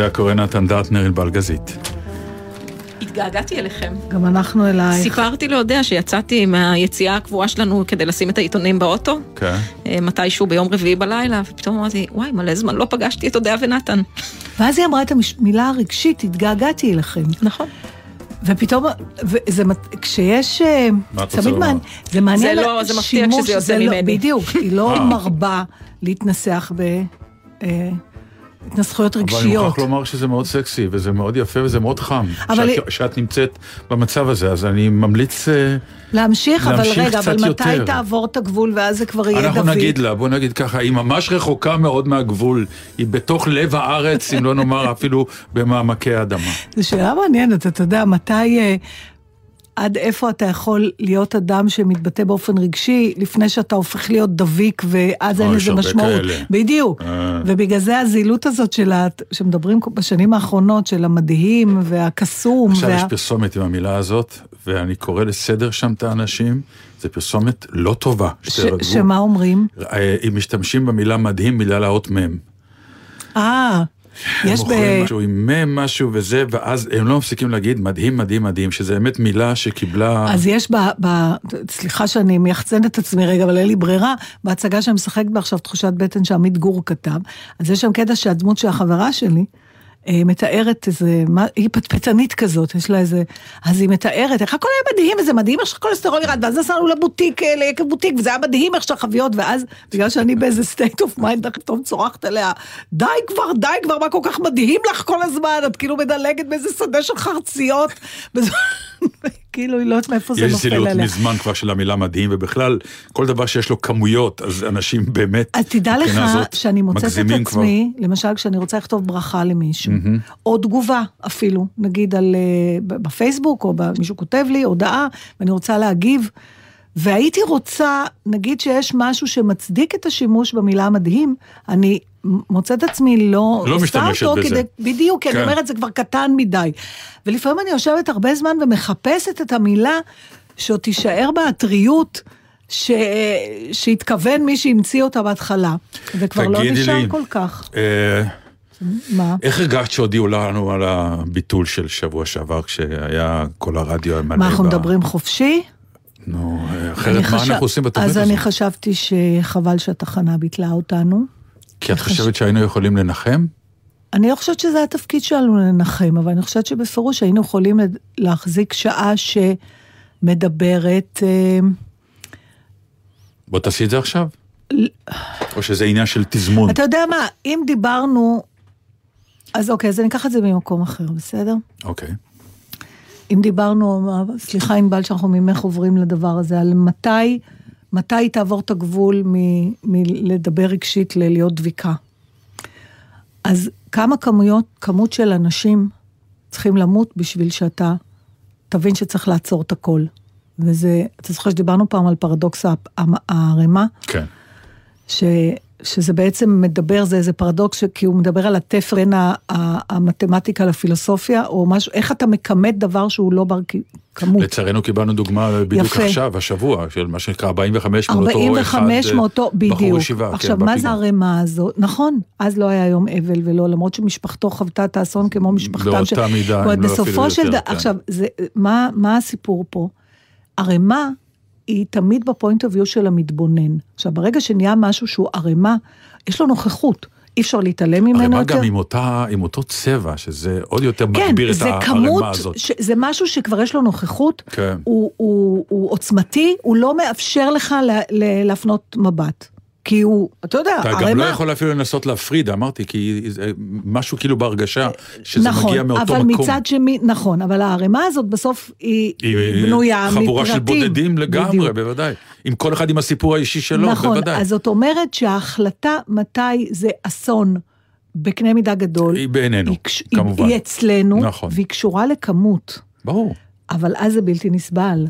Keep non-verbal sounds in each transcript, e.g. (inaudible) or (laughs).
אודה הקורא נתן דטנר ענבל גזית. התגעגעתי אליכם. גם אנחנו אלייך. סיפרתי לאודיה שיצאתי מהיציאה הקבועה שלנו כדי לשים את העיתונים באוטו, כן. אה, מתישהו ביום רביעי בלילה, ופתאום אמרתי, וואי, מלא זמן לא פגשתי את אודיה ונתן. ואז היא אמרה את המילה הרגשית, התגעגעתי אליכם. נכון. ופתאום, וזה, כשיש, אה, מה את רוצה תמיד לומר? מעניין, זה מעניין, זה לא- זה מפתיע כשזה יוצא זה לא- ממני. בדיוק, היא לא אה. מרבה להתנסח בהתנסחויות אבל אני רגשיות. מוכרח לומר שזה מאוד סקסי, וזה מאוד יפה, וזה מאוד חם. אבל שאת, שאת נמצאת במצב הזה, אז אני ממליץ... אה, להמשיך, אבל להמשיך רגע, אבל מתי יותר. תעבור את הגבול ואז זה כבר יהיה דוד? אנחנו נגיד לה, בוא נגיד ככה, היא ממש רחוקה מאוד מהגבול, היא בתוך לב הארץ, אם לא נאמר (laughs) אפילו במעמקי האדמה. זו שאלה מעניינת, אתה יודע, מתי, אה, עד איפה אתה יכול להיות אדם שמתבטא באופן רגשי, לפני שאתה הופך להיות דביק, ואז אין לזה יש משמעות. כאלה. בדיוק. אה. ובגלל זה הזילות הזאת של, ה- שמדברים בשנים האחרונות, של המדהים והקסום. עכשיו יש וה... פרסומת עם המילה הזאת, ואני קורא לסדר שם את האנשים, זו פרסומת לא טובה. שתירגעו. שמה אומרים? אה, אם משתמשים במילה מדהים בגלל האות מ'. אה, יש ב... עם מ' משהו וזה, ואז הם לא מפסיקים להגיד מדהים, מדהים, מדהים, שזה באמת מילה שקיבלה... אז יש ב... ב... סליחה שאני מייחצנת את עצמי רגע, אבל אין לי ברירה, בהצגה שאני משחקת בה עכשיו תחושת בטן שעמית גור כתב, אז יש שם קטע שהדמות של החברה שלי, מתארת איזה, היא פטפטנית כזאת, יש לה איזה, אז היא מתארת, איך הכל היה מדהים, איזה מדהים איך שהכולסטרול ירד, ואז נסענו לבוטיק, אה, ליקב בוטיק, וזה היה מדהים איך שהחביות, ואז בגלל שאני באיזה state of mind, פתאום צורחת עליה, די כבר, די כבר, מה כל כך מדהים לך כל הזמן, את כאילו מדלגת באיזה שדה של חרציות, כאילו היא לא יודעת מאיפה זה יש נופל זילות עליה. מזמן כבר של המילה מדהים, ובכלל, כל דבר שיש לו כמויות, אז אנשים באמת, אז תדע לך שאני מוצאת את מגזימים כבר. עצמי, למשל כשאני רוצה לכתוב ברכה למישהו, או תגובה אפילו, נגיד על, אה, בפייסבוק, או מישהו כותב לי הודעה, ואני רוצה להגיב, והייתי רוצה, נגיד שיש משהו שמצדיק את השימוש במילה מדהים, אני מוצאת עצמי לא... לא משתמשת בזה. כדי, בדיוק, כי אני כן. אומרת, זה כבר קטן מדי. ולפעמים אני יושבת הרבה זמן ומחפשת את המילה שעוד תישאר בה הטריות. ש... שהתכוון מי שהמציא אותה בהתחלה, וכבר לא נשאר לי, כל כך. אה, מה? איך הרגשת שהודיעו לנו על הביטול של שבוע שעבר, כשהיה כל הרדיו המלא? מה, אנחנו ב- מדברים חופשי? נו, אחרת מה חשב- אנחנו עושים בתוכנית אז הזאת? אני חשבתי שחבל שהתחנה ביטלה אותנו. כי את חושבת שהיינו יכולים לנחם? אני לא חושבת שזה התפקיד שלנו לנחם, אבל אני חושבת שבפירוש היינו יכולים להחזיק שעה שמדברת... אה, בוא תעשי את זה עכשיו. או שזה עניין של תזמון. אתה יודע מה, אם דיברנו... אז אוקיי, אז אני אקח את זה ממקום אחר, בסדר? אוקיי. אם דיברנו, סליחה ענבל שאנחנו ממך עוברים לדבר הזה, על מתי, מתי תעבור את הגבול מ- מלדבר רגשית ללהיות דביקה. אז כמה כמויות, כמות של אנשים צריכים למות בשביל שאתה תבין שצריך לעצור את הכל. וזה, אתה זוכר שדיברנו פעם על פרדוקס הערימה? כן. ש, שזה בעצם מדבר, זה איזה פרדוקס, כי הוא מדבר על התפר בין המתמטיקה לפילוסופיה, או משהו, איך אתה מכמת דבר שהוא לא בר כמות. לצערנו קיבלנו דוגמה בדיוק יפה. עכשיו, השבוע, של מה שנקרא 45 מאותו אחד, 45 אה, מאותו, בחור בדיוק. ישיבה, עכשיו, כן, מה בפינה. זה הרמה הזאת? נכון, אז לא היה יום אבל ולא, למרות שמשפחתו חוותה את האסון כמו משפחתם באותה של... מידה, אם לא אפילו בסופו של יותר, דבר, כן. עכשיו, זה, מה, מה הסיפור פה? ערימה היא תמיד בפוינט אוף יו של המתבונן. עכשיו, ברגע שנהיה משהו שהוא ערימה, יש לו נוכחות. אי אפשר להתעלם ממנו יותר. גם עם, אותה, עם אותו צבע, שזה עוד יותר כן, מגביר את הערימה הזאת. ש, זה משהו שכבר יש לו נוכחות, כן. הוא, הוא, הוא עוצמתי, הוא לא מאפשר לך ל, ל, להפנות מבט. כי הוא, אתה יודע, אתה הרי גם לא מה- יכול אפילו לנסות להפריד, אמרתי, כי משהו כאילו בהרגשה, שזה נכון, מגיע מאותו אבל מקום. מצד שני, נכון, אבל הערימה הזאת בסוף היא, היא בנויה חבורה של מפרטים. בודדים לגמרי, בדיוק. בוודאי. עם כל אחד עם הסיפור האישי שלו, נכון, בוודאי. אז זאת אומרת שההחלטה מתי זה אסון בקנה מידה גדול, היא בעינינו, קש- כמובן. היא אצלנו, נכון. והיא קשורה לכמות, ברור. אבל אז זה בלתי נסבל.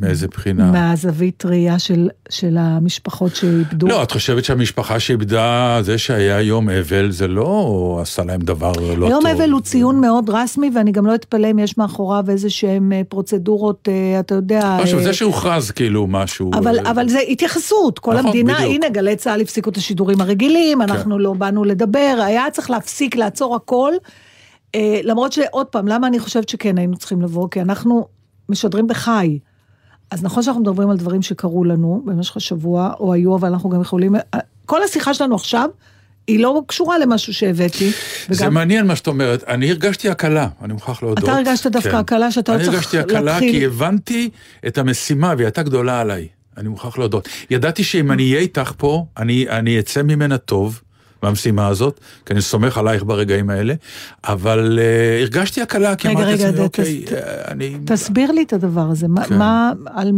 מאיזה בחינה. מהזווית ראייה של, של המשפחות שאיבדו. לא, את חושבת שהמשפחה שאיבדה, זה שהיה יום אבל, זה לא עשה להם דבר לא טוב. יום אבל הוא ציון מאוד רסמי, ואני גם לא אתפלא אם יש מאחוריו איזה שהם אה, פרוצדורות, אה, אתה יודע... משהו, אה, זה שהוכרז כאילו משהו... אבל, אבל זה התייחסות, כל נכון, המדינה, בדיוק. הנה גלי צה"ל הפסיקו את השידורים הרגילים, אנחנו לא באנו לדבר, היה צריך להפסיק, לעצור הכל. למרות שעוד פעם, למה אני חושבת שכן היינו צריכים לבוא? כי אנחנו משדרים בחי. אז נכון שאנחנו מדברים על דברים שקרו לנו במשך השבוע, או היו, אבל אנחנו גם יכולים... כל השיחה שלנו עכשיו, היא לא קשורה למשהו שהבאתי. זה וגם- מעניין מה שאת אומרת, אני הרגשתי הקלה, אני מוכרח להודות. אתה הרגשת דווקא כן. הקלה שאתה לא אני צריך הרגשתי הקלה להתחיל- כי הבנתי את המשימה והיא הייתה גדולה עליי, אני מוכרח להודות. ידעתי שאם אני אהיה איתך פה, אני, אני אצא ממנה טוב. במשימה הזאת, כי אני סומך עלייך ברגעים האלה, אבל uh, הרגשתי הקלה, כי רגע, אמרתי לעצמי, אוקיי, ת- אה, אני... תסביר לי את הדבר הזה, כן. מה, על,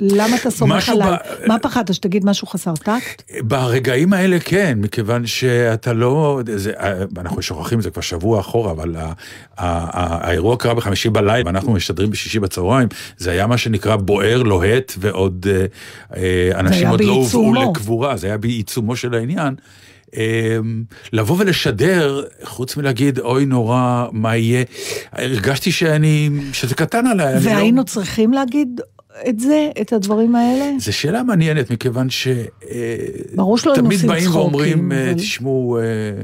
למה אתה סומך עליי? ב- מה פחדת, שתגיד משהו חסר טקט? ברגעים האלה כן, מכיוון שאתה לא, זה, אנחנו שוכחים את זה כבר שבוע אחורה, אבל ה, ה, ה, האירוע קרה בחמישי בלילה, ואנחנו משדרים בשישי בצהריים, זה היה מה שנקרא בוער, לוהט, ועוד אה, אה, אנשים עוד לא הובאו. לקבורה, זה היה בעיצומו של העניין. אה, לבוא ולשדר, חוץ מלהגיד, אוי נורא, מה יהיה, הרגשתי שאני, שזה קטן עליי. לא- והיינו צריכים להגיד את זה, את הדברים האלה? זו שאלה מעניינת, מכיוון ש... אה, ברור שלא היינו תמיד עושים באים צחוקים, ואומרים, אה, אבל- תשמעו, אה,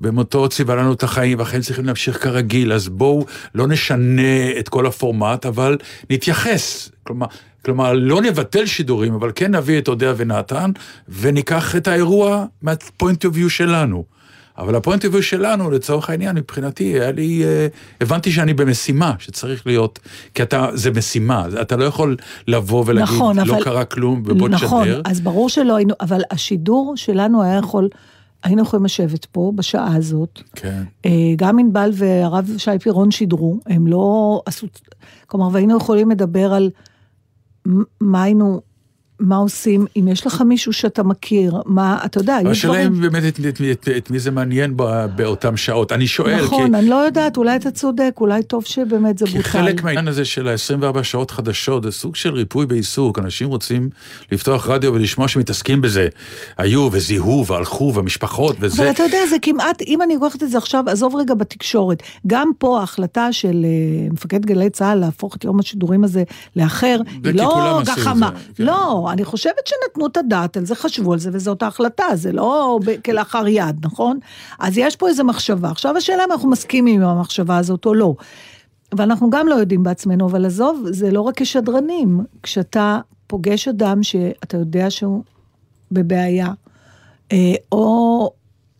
במותו ציווה לנו את החיים, והחיים צריכים להמשיך כרגיל, אז בואו לא נשנה את כל הפורמט, אבל נתייחס. כלומר, כלומר, לא נבטל שידורים, אבל כן נביא את אודיה ונתן, וניקח את האירוע מה point of view שלנו. אבל ה point of view שלנו, לצורך העניין, מבחינתי, היה לי, אה, הבנתי שאני במשימה, שצריך להיות, כי אתה, זה משימה, אתה לא יכול לבוא ולהגיד, נכון, לא אבל- קרה כלום, ובוא נכון, תשדר. אז ברור שלא היינו, אבל השידור שלנו היה יכול, היינו יכולים לשבת פה בשעה הזאת. כן. אה, גם ענבל והרב שי פירון שידרו, הם לא עשו, כלומר, והיינו יכולים לדבר על מ- מה היינו, מה עושים, אם יש לך מישהו שאתה מכיר, מה, אתה יודע, השאלה דברים... אם באמת את, את, את, את מי זה מעניין ב- באותן שעות. אני שואל, נכון, כי, אני לא יודעת, אולי אתה צודק, אולי טוב שבאמת זה כי בוטל. חלק מהעניין הזה של ה-24 שעות חדשות, זה סוג של ריפוי בעיסוק. אנשים רוצים לפתוח רדיו ולשמוע שמתעסקים בזה. היו וזיהו והלכו והמשפחות וזה. אבל אתה יודע, זה כמעט, אם אני לוקחת את זה עכשיו, עזוב רגע בתקשורת. גם פה ההחלטה של אה, מפקד גלי צה"ל להפוך את יום השידורים הזה לאחר, היא כי לא גחמה. זה, לא, אני חושבת שנתנו את הדעת על זה, חשבו על זה, וזאת ההחלטה, זה לא כלאחר יד, נכון? אז יש פה איזו מחשבה. עכשיו השאלה אם אנחנו מסכימים עם המחשבה הזאת או לא. ואנחנו גם לא יודעים בעצמנו, אבל עזוב, זה לא רק כשדרנים. כשאתה פוגש אדם שאתה יודע שהוא בבעיה, אה, או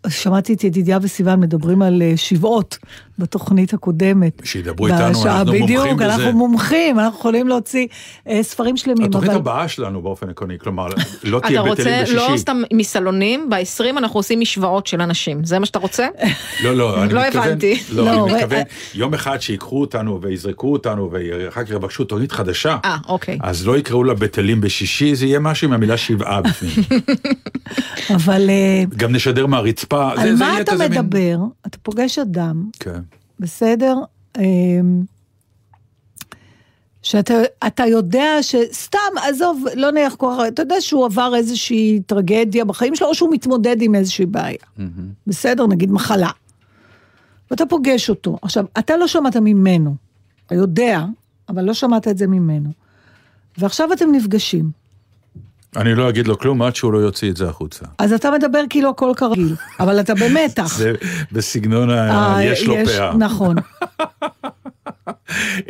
שמעתי את ידידיה וסיוון מדברים על אה, שבעות בתוכנית הקודמת. שידברו איתנו, בשעה- אנחנו מומחים בדיוק, בזה. אנחנו מומחים, אנחנו יכולים להוציא אה, ספרים שלמים, התוכנית אבל... הבאה שלנו באופן עקרוני, כלומר, (laughs) לא אתה תהיה רוצה בטלים בשישי. לא סתם מסלונים, ב-20 אנחנו עושים משוואות של אנשים, זה מה שאתה רוצה? (laughs) לא, לא, אני לא מתכוון, הבנתי. לא, לא, אני מתכוון, אה- יום אחד שיקחו אותנו ויזרקו אותנו ואחר כך יבקשו תוכנית חדשה. אה, אוקיי. אז לא יקראו לה בטלים בשישי, זה יהיה משהו עם המילה שבעה בפנים. (laughs) אבל גם נשדר מהרצפה. זה- על זה מה יהיה אתה כזה מין- מדבר? אתה פוגש אדם, כן. בסדר? אמ, שאתה אתה יודע שסתם, עזוב, לא נלך כל כך, אתה יודע שהוא עבר איזושהי טרגדיה בחיים שלו, או שהוא מתמודד עם איזושהי בעיה. בסדר, נגיד מחלה. ואתה פוגש אותו. עכשיו, אתה לא שמעת ממנו, אתה יודע, אבל לא שמעת את זה ממנו. ועכשיו אתם נפגשים. אני לא אגיד לו כלום עד שהוא לא יוציא את זה החוצה. אז אתה מדבר כאילו הכל כרגיל, אבל אתה במתח. זה בסגנון ה... אה, יש לו פאה. נכון. (laughs)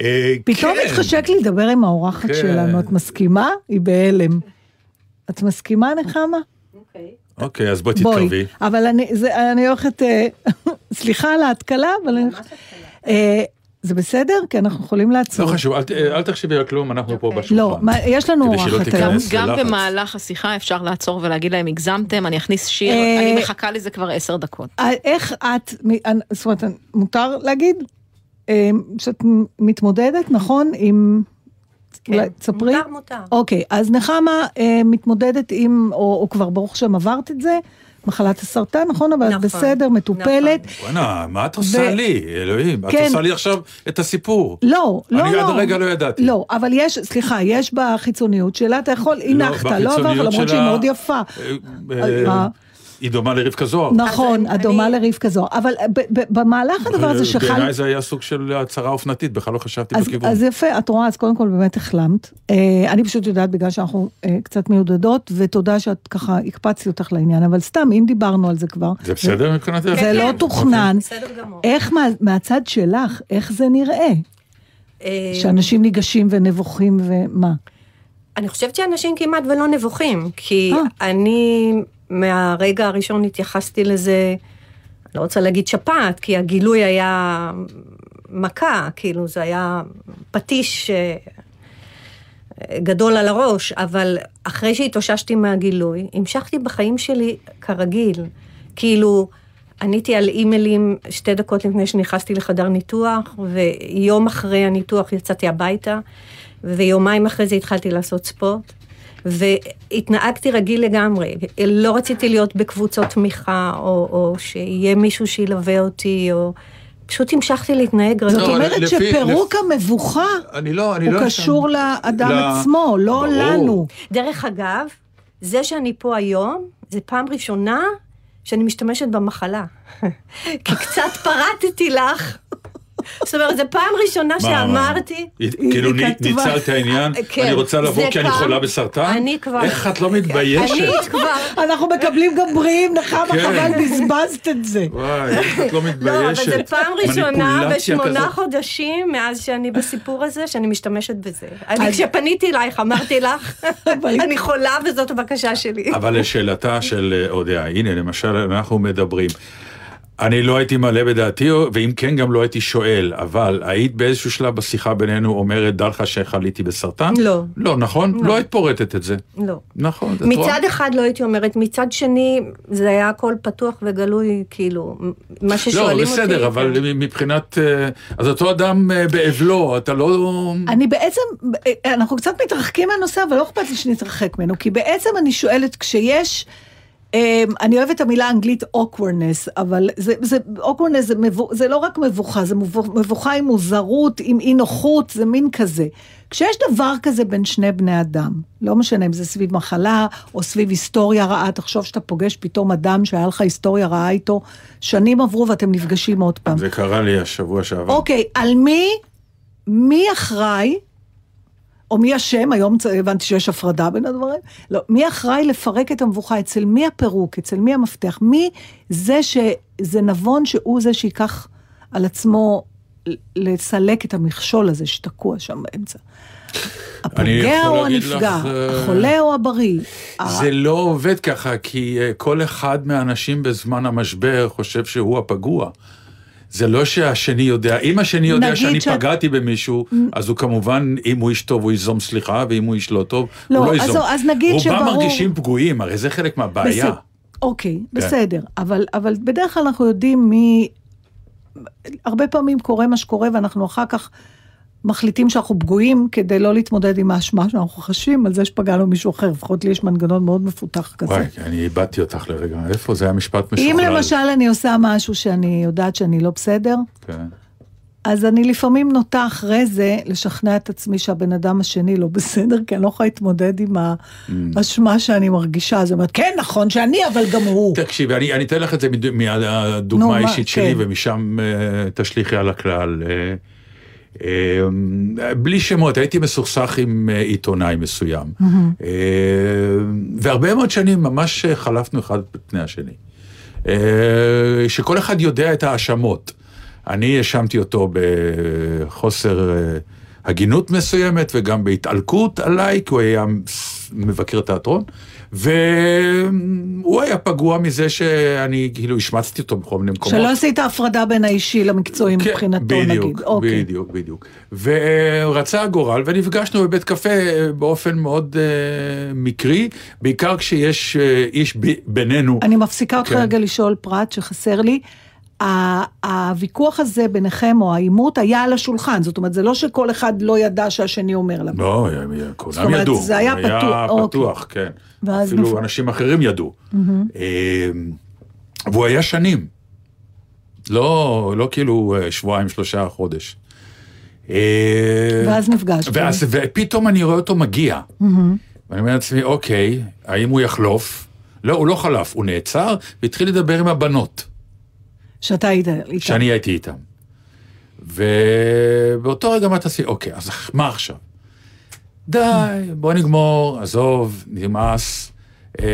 אה, פתאום כן. מתחשק לי לדבר עם האורחת כן. שלנו, את מסכימה? היא בהלם. את מסכימה, נחמה? אוקיי, אז בואי. תתקרבי. אבל אני, זה, אני הולכת, אה, (laughs) סליחה על ההתקלה, אבל אני... זה בסדר? כי אנחנו יכולים לא לעצור. חשוב, אל אל תחשבי על כלום, אנחנו פה בשולחן. לא, מה, יש לנו אורחת. היום. גם לחץ. במהלך השיחה אפשר לעצור ולהגיד להם, הגזמתם, אני אכניס שיר, אה, אני מחכה לזה כבר עשר דקות. אה, איך את, זאת אומרת, מותר להגיד אה, שאת מתמודדת, נכון? עם... אולי תספרי. מותר, מותר. אוקיי, אז נחמה אה, מתמודדת עם, או, או כבר ברוך השם עברת את זה, מחלת הסרטן, נכון? אבל את נכון, בסדר, מטופלת. בואנה, מה את עושה ו- לי, אלוהים? את כן. עושה לי עכשיו את הסיפור. לא, לא, אני לא. עד הרגע לא ידעתי. לא, אבל יש, סליחה, יש בחיצוניות שלה, אתה יכול, הנחת, לא עבר, למרות שהיא מאוד יפה. אה, אה, מה? היא דומה לרבקה זוהר. נכון, הדומה אני- לרבקה זוהר. אבל ב- ב- במהלך הדבר הזה שחל... בעיניי זה היה סוג של הצהרה אופנתית, בכלל לא חשבתי אז, בכיוון. אז יפה, את רואה, אז קודם כל באמת החלמת. אה, אני פשוט יודעת בגלל שאנחנו אה, קצת מיודדות, ותודה שאת ככה הקפצתי אותך לעניין, אבל סתם, אם דיברנו על זה כבר. זה בסדר מבחינתך? זה לא תוכנן. בסדר גמור. איך מה, מהצד שלך, איך זה נראה? אה, שאנשים ניגשים ונבוכים ומה? אני חושבת שאנשים כמעט ולא נבוכים, כי. אני מהרגע הראשון התייחסתי לזה, לא רוצה להגיד שפעת, כי הגילוי היה מכה, כאילו זה היה פטיש אה, גדול על הראש, אבל אחרי שהתאוששתי מהגילוי, המשכתי בחיים שלי כרגיל. כאילו, עניתי על אימיילים שתי דקות לפני שנכנסתי לחדר ניתוח, ויום אחרי הניתוח יצאתי הביתה, ויומיים אחרי זה התחלתי לעשות ספורט. והתנהגתי רגיל לגמרי, לא רציתי להיות בקבוצות תמיכה, או, או שיהיה מישהו שילווה אותי, או... פשוט המשכתי להתנהג רגיל. זאת לא, אומרת לפי- שפירוק המבוכה אני לא, אני הוא לא... קשור לאדם עצמו, לא ברור. לנו. דרך אגב, זה שאני פה היום, זה פעם ראשונה שאני משתמשת במחלה. (laughs) כי קצת פרטתי לך. זאת אומרת, זו פעם ראשונה שאמרתי... כאילו. ניצלת העניין, כן, אני רוצה לבוא כי אני חולה בסרטן? אני כבר- איך את לא מתביישת? אני כבר... אנחנו מקבלים גם בריאים, נחמה, כן. חבל בזבזת את זה. וואי, איך את לא לא, מתביישת? אבל זו פעם ראשונה בשמונה. חודשים מאז שאני בסיפור הזה, שאני משתמשת בזה. אני כשפניתי אלייך אמרתי לך, אני חולה וזאת הבקשה שלי. אבל לשאלתה של אה, אודיה, הנה למשל אנחנו מדברים. אני לא הייתי מעלה בדעתי, ואם כן גם לא הייתי שואל, אבל היית באיזשהו שלב בשיחה בינינו אומרת, דע לך שחליתי בסרטן? לא. לא, נכון? לא היית פורטת את זה. לא. נכון, את רואה? מצד אחד לא הייתי אומרת, מצד שני זה היה הכל פתוח וגלוי, כאילו, מה לא, ששואלים אותי. בסדר, אבל כן. מבחינת... אה, אז אותו אדם אה, באבלו, אתה לא... אני בעצם, אנחנו קצת מתרחקים מהנושא, אבל לא אכפת לי שנתרחק ממנו, כי בעצם אני שואלת, כשיש, אה, אני אוהבת את המילה האנגלית awkwardness, אבל זה, זה, awkwardness זה, מבו, זה לא רק מבוכה, זה מבו- מבוכה עם מוזרות, עם אי נוחות, זה מין כזה. כשיש דבר כזה בין שני בני אדם, לא משנה אם זה סביב מחלה או סביב היסטוריה רעה, תחשוב שאתה פוגש פתאום אדם שהיה לך היסטוריה רעה איתו, שנים עברו ואתם נפגשים עוד פעם. זה קרה לי השבוע שעבר. אוקיי, על מי, מי אחראי, או מי אשם, היום הבנתי שיש הפרדה בין הדברים, לא, מי אחראי לפרק את המבוכה, אצל מי הפירוק, אצל מי המפתח, מי זה שזה נבון שהוא זה שייקח על עצמו לסלק את המכשול הזה שתקוע שם באמצע. הפוגע או הנפגע, לך, אה, החולה או הבריא. זה לא עובד ככה, כי אה, כל אחד מהאנשים בזמן המשבר חושב שהוא הפגוע. זה לא שהשני יודע, אם השני יודע שאני שאת- פגעתי במישהו, אז הוא כמובן, אם הוא איש טוב, הוא ייזום סליחה, ואם הוא איש לא טוב, לא, הוא לא ייזום. זהו, אז נגיד רובם שברור- מרגישים פגועים, הרי זה חלק מהבעיה. בסדר, אוקיי, כן. בסדר, אבל, אבל בדרך כלל אנחנו יודעים מי... הרבה פעמים קורה מה שקורה ואנחנו אחר כך מחליטים שאנחנו פגועים כדי לא להתמודד עם האשמה שאנחנו חשים על זה שפגענו מישהו אחר, לפחות לי יש מנגנון מאוד מפותח כזה. וואי, אני איבדתי אותך לרגע, איפה זה היה משפט משוכלל? אם למשל אני עושה משהו שאני יודעת שאני לא בסדר, כן. אז אני לפעמים נוטה אחרי זה לשכנע את עצמי שהבן אדם השני לא בסדר, כי אני לא יכולה להתמודד עם האשמה שאני מרגישה. אני אומרת, כן, נכון שאני, אבל גם הוא. תקשיבי, אני, אני אתן לך את זה מהדוגמה מה, האישית שלי, כן. ומשם אה, תשליכי על הכלל. אה, בלי שמות, הייתי מסוכסך עם אה, עיתונאי מסוים. אה, והרבה מאוד שנים ממש אה, חלפנו אחד פני השני. אה, שכל אחד יודע את ההאשמות. אני האשמתי אותו בחוסר אה, הגינות מסוימת וגם בהתעלקות עליי, כי הוא היה מבקר תיאטרון, והוא היה פגוע מזה שאני כאילו השמצתי אותו בכל מיני מקומות. שלא עשית הפרדה בין האישי למקצועי כן, מבחינתו, בדיוק, נגיד. אוקיי. בדיוק, בדיוק. ורצה הגורל, ונפגשנו בבית קפה אה, באופן מאוד uh, מקרי, בעיקר כשיש uh, איש ב- בינינו. אני מפסיקה אותך כן. רגע לשאול פרט שחסר לי. הוויכוח הזה ביניכם, או העימות, היה על השולחן. זאת אומרת, זה לא שכל אחד לא ידע שהשני אומר לה. לא, כולם ידעו. זה היה פתוח, היה אוקיי. פתוח, כן. ואז אפילו אנשים אחרים ידעו. אה, והוא היה שנים. לא, לא כאילו אה, שבועיים, שלושה, חודש. אה, ואז נפגשתם. ואז, ופתאום אני רואה אותו מגיע. ואני אומר לעצמי, אוקיי, האם הוא יחלוף? לא, הוא לא חלף, הוא נעצר והתחיל לדבר עם הבנות, שאתה היית איתה. שאני הייתי איתן. ובאותו רגע אמרתי לעצמי, אוקיי, אז מה עכשיו? די, בוא נגמור, עזוב, נמאס. אמ,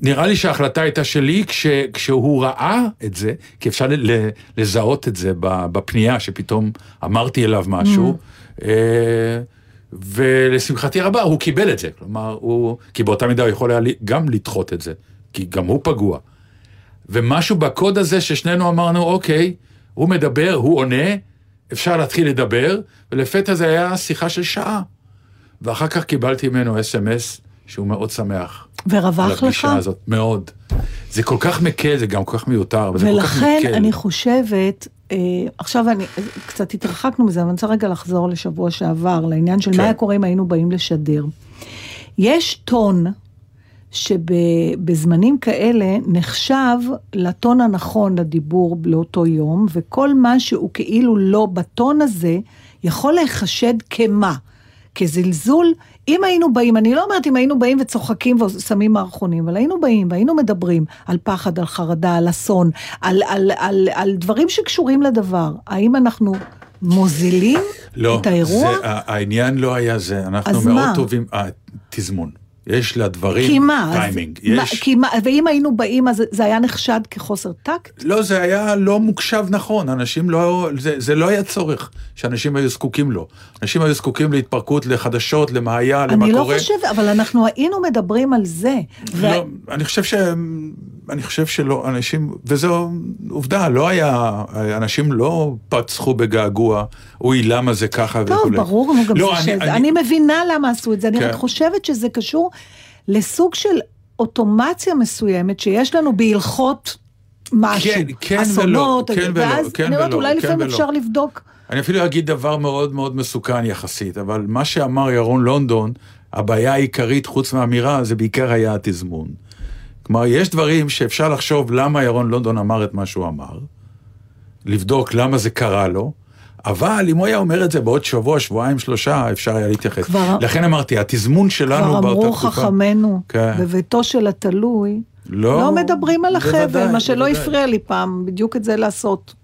נראה לי שההחלטה הייתה שלי כש, כשהוא ראה את זה, כי אפשר ל- לזהות את זה בפנייה, שפתאום אמרתי אליו משהו, אה, ולשמחתי הרבה הוא קיבל את זה, כלומר, הוא, כי באותה מידה הוא יכול היה גם לדחות את זה, כי גם הוא פגוע. ומשהו בקוד הזה ששנינו אמרנו, אוקיי, הוא מדבר, הוא עונה, אפשר להתחיל לדבר, ולפתע זה היה שיחה של שעה. ואחר כך קיבלתי ממנו אס.אם.אס שהוא מאוד שמח. על ורווח לך? הפגישה הזאת, מאוד. זה כל כך מקל, זה גם כל כך מיותר, אבל זה כל כך ולכן מקל. אני חושבת, אה, עכשיו אני, קצת התרחקנו מזה, אבל אני רוצה רגע לחזור לשבוע שעבר, לעניין של כן. מה היה קורה אם היינו באים לשדר. יש טון שבזמנים כאלה נחשב לטון הנכון לדיבור לאותו יום, וכל מה שהוא כאילו לא בטון הזה, יכול להיחשד כמה? כזלזול, אם היינו באים, אני לא אומרת אם היינו באים וצוחקים ושמים מערכונים, אבל היינו באים והיינו מדברים על פחד, על חרדה, על אסון, על, על, על, על דברים שקשורים לדבר, האם אנחנו מוזילים לא, את האירוע? זה, העניין לא היה זה, אנחנו מאוד מה? טובים, אה, תזמון. יש לדברים כי מה? אז- טיימינג. מה- יש... כי מה, ואם היינו באים, אז זה היה נחשד כחוסר טקט? לא, זה היה לא מוקשב נכון, אנשים לא, זה, זה לא היה צורך שאנשים היו זקוקים לו. אנשים היו זקוקים להתפרקות, לחדשות, למה היה, למה אני לא קורה. חושבת, אבל אנחנו היינו מדברים על זה. ו- לא, אני חושב ש... אני חושב שלא, אנשים, וזו עובדה, לא היה, אנשים לא פצחו בגעגוע, אוי, למה זה ככה טוב, וכולי. ברור לנו גם לא, זה אני- שזה. אני- אני מבינה למה עשו את זה, אני כן. רק חושבת שזה קשור לסוג של אוטומציה מסוימת שיש לנו בהלכות משהו. כן, כן אסונות, ולא, כן ולא, ואז כן אני אומרת, ולא, אולי כן לפעמים ולא. אפשר לבדוק. אני אפילו אגיד דבר מאוד מאוד מסוכן יחסית, אבל מה שאמר ירון לונדון, הבעיה העיקרית חוץ מהאמירה, זה בעיקר היה התזמון. כלומר, יש דברים שאפשר לחשוב למה ירון לונדון אמר את מה שהוא אמר, לבדוק למה זה קרה לו, אבל אם הוא היה אומר את זה בעוד שבוע, שבועיים, שלושה, אפשר היה להתייחס. כבר- לכן אמרתי, התזמון שלנו כבר באותה אמרו תקופה... חכמינו, כן. בביתו של התלוי, לא, לא מדברים על החבל, בוודאי, מה שלא בוודאי. הפריע לי פעם, בדיוק את זה לעשות.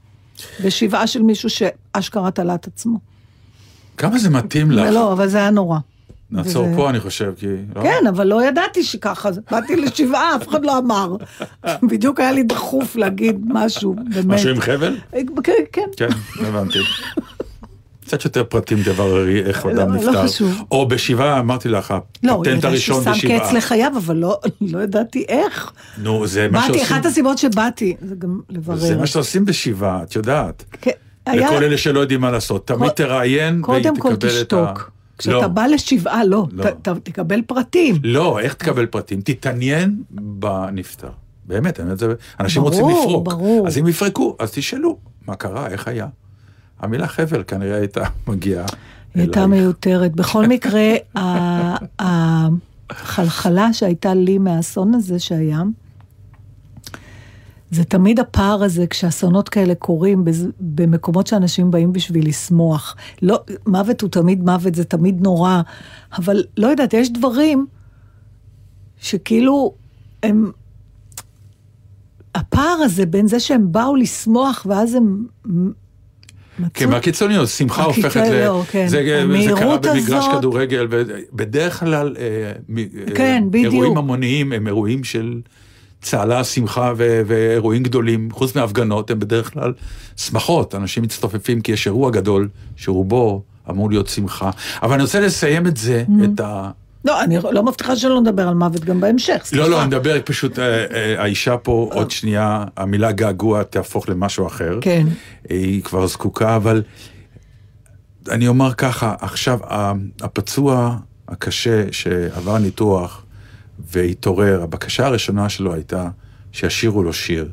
בשבעה של מישהו שאשכרה תלה את עצמו. כמה זה מתאים לך? לא, אבל זה היה נורא. נעצור וזה- פה, אני חושב, כי... לא? כן, אבל לא ידעתי שככה. באתי לשבעה, אף אחד לא אמר. (laughs) בדיוק היה לי דחוף להגיד משהו, באמת. משהו עם חבל? כן, כן. כן, הבנתי. קצת יותר פרטים דבר איך לא, אדם לא נפטר. חשוב. או בשבעה, אמרתי לך, לא, הפטנט ידעתי הראשון ששם בשבעה. קץ לחייו, אבל לא, לא ידעתי איך. נו, זה מה באתי, שעושים... אחת הסיבות שבאתי, זה גם לברר. זה מה שעושים בשבעה, את יודעת. כן, לכל אלה שלא יודעים מה לעשות. תמיד תראיין קודם כל ותקבל את ה... תשתוק. כשאתה לא, בא לשבעה, לא, לא. ת- ת- תקבל פרטים. לא, איך תקבל פרטים? תתעניין בנפטר. באמת, אני אומר אנשים ברור, רוצים לפרוק. ברור. אז אם יפרקו, אז תשאלו, מה קרה, איך היה? המילה חבל כנראה הייתה (laughs) מגיעה היא הייתה. מיותרת. בכל (laughs) מקרה, החלחלה שהייתה לי מהאסון הזה שהיה, זה תמיד הפער הזה כשאסונות כאלה קורים בז- במקומות שאנשים באים בשביל לשמוח. לא, מוות הוא תמיד מוות, זה תמיד נורא, אבל לא יודעת, יש דברים שכאילו הם... הפער הזה בין זה שהם באו לשמוח ואז הם מצאו... כן, מהקיצוניות, שמחה הופכת ל... לא, כן. זה, זה קרה המהירות במגרש הזאת. כדורגל, ובדרך כלל אה, כן, אה. אירועים המוניים הם אירועים של צהלה, שמחה ו- ואירועים גדולים, חוץ מהפגנות, הם בדרך כלל שמחות, אנשים מצטופפים כי יש אירוע גדול, שרובו אמור להיות שמחה. אבל אני רוצה לסיים את זה, Mm-hmm. את ה... לא, אני לא מבטיחה שלא נדבר על מוות גם בהמשך, סליחה. לא, לא, אני מדבר פשוט, אה, אה, האישה פה עוד שנייה, המילה געגוע תהפוך למשהו אחר. כן. היא כבר זקוקה, אבל אני אומר ככה, עכשיו הפצוע הקשה שעבר ניתוח והתעורר, הבקשה הראשונה שלו הייתה שישירו לו שיר.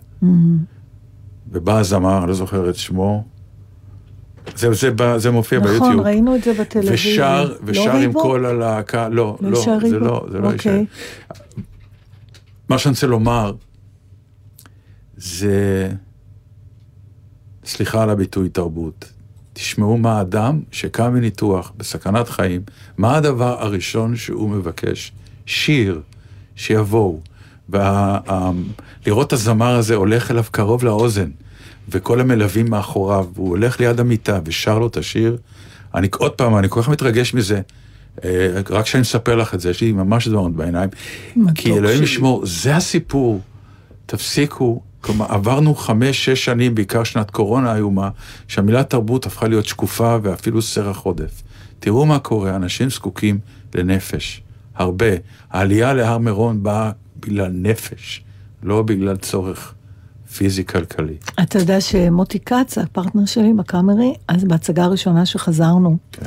ובא הזמר, אני לא זוכר את שמו, זה, זה, ב- זה מופיע נכון, ביוטיוב. ראינו את זה בטלוויזיה. ושר, לא ושר עם ריבו? כל הלהקה, לא, לא לא, זה ריבו? לא, זה לא אוקיי. ישר. מה שאני רוצה לומר, זה, סליחה על הביטוי תרבות, תשמעו מה האדם שקם מניתוח בסכנת חיים, מה הדבר הראשון שהוא מבקש? שיר, שיבואו. ולראות את הזמר הזה הולך אליו קרוב לאוזן, וכל המלווים מאחוריו, והוא הולך ליד המיטה ושר לו את השיר. אני, עוד פעם, אני כל כך מתרגש מזה. אה, רק שאני מספר לך את זה, יש לי ממש דמעות בעיניים. כי אלוהים. ישמור, זה הסיפור. תפסיקו. כלומר, עברנו חמש, שש שנים, בעיקר שנת קורונה איומה, שהמילה תרבות הפכה להיות שקופה ואפילו סרח עודף. תראו מה קורה, אנשים זקוקים לנפש. הרבה. העלייה להר מירון באה בגלל נפש, לא בגלל צורך פיזי-כלכלי. אתה יודע שמוטי כץ, הפרטנר שלי בקאמרי, אז בהצגה הראשונה שחזרנו, כן.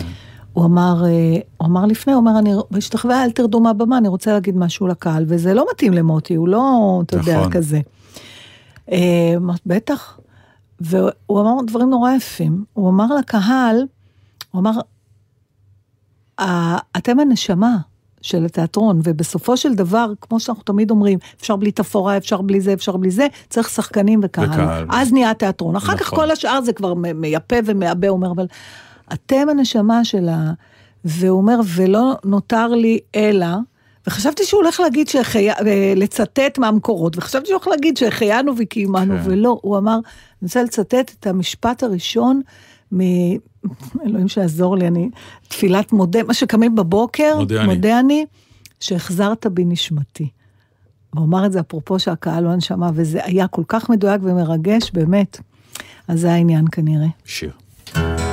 הוא אמר, אה, הוא אמר לפני, הוא אומר, אני בשתחווה אל תרדו מהבמה, אני רוצה להגיד משהו לקהל, וזה לא מתאים למוטי, הוא לא, אתה יודע, נכון. כזה. אה, בטח. והוא אמר דברים נורא יפים. הוא אמר לקהל, הוא אמר, "ה- אתם הנשמה של התיאטרון, ובסופו של דבר, כמו שאנחנו תמיד אומרים, אפשר בלי תפאורה, אפשר בלי זה, אפשר בלי זה, צריך שחקנים וקהל. וקהל. אז נהיה תיאטרון. אחר כך נכון. כל השאר זה כבר מייפה ומעבה, אומר, אבל אתם הנשמה של ה... והוא אומר, ולא נותר לי אלא, וחשבתי שהוא הולך להגיד, שהחי... אה, לצטט מהמקורות, וחשבתי שהוא הולך להגיד שהחיינו וקיימנו, כן. ולא, הוא אמר, אני רוצה לצטט את המשפט הראשון מ... אלוהים שיעזור לי, אני, תפילת מודה, מה שקמים בבוקר, מודה אני. מודה אני, שהחזרת בי נשמתי. הוא אמר את זה אפרופו שהקהל לא הנשמה, וזה היה כל כך מדויק ומרגש, באמת. אז זה העניין כנראה. שיר. כולנו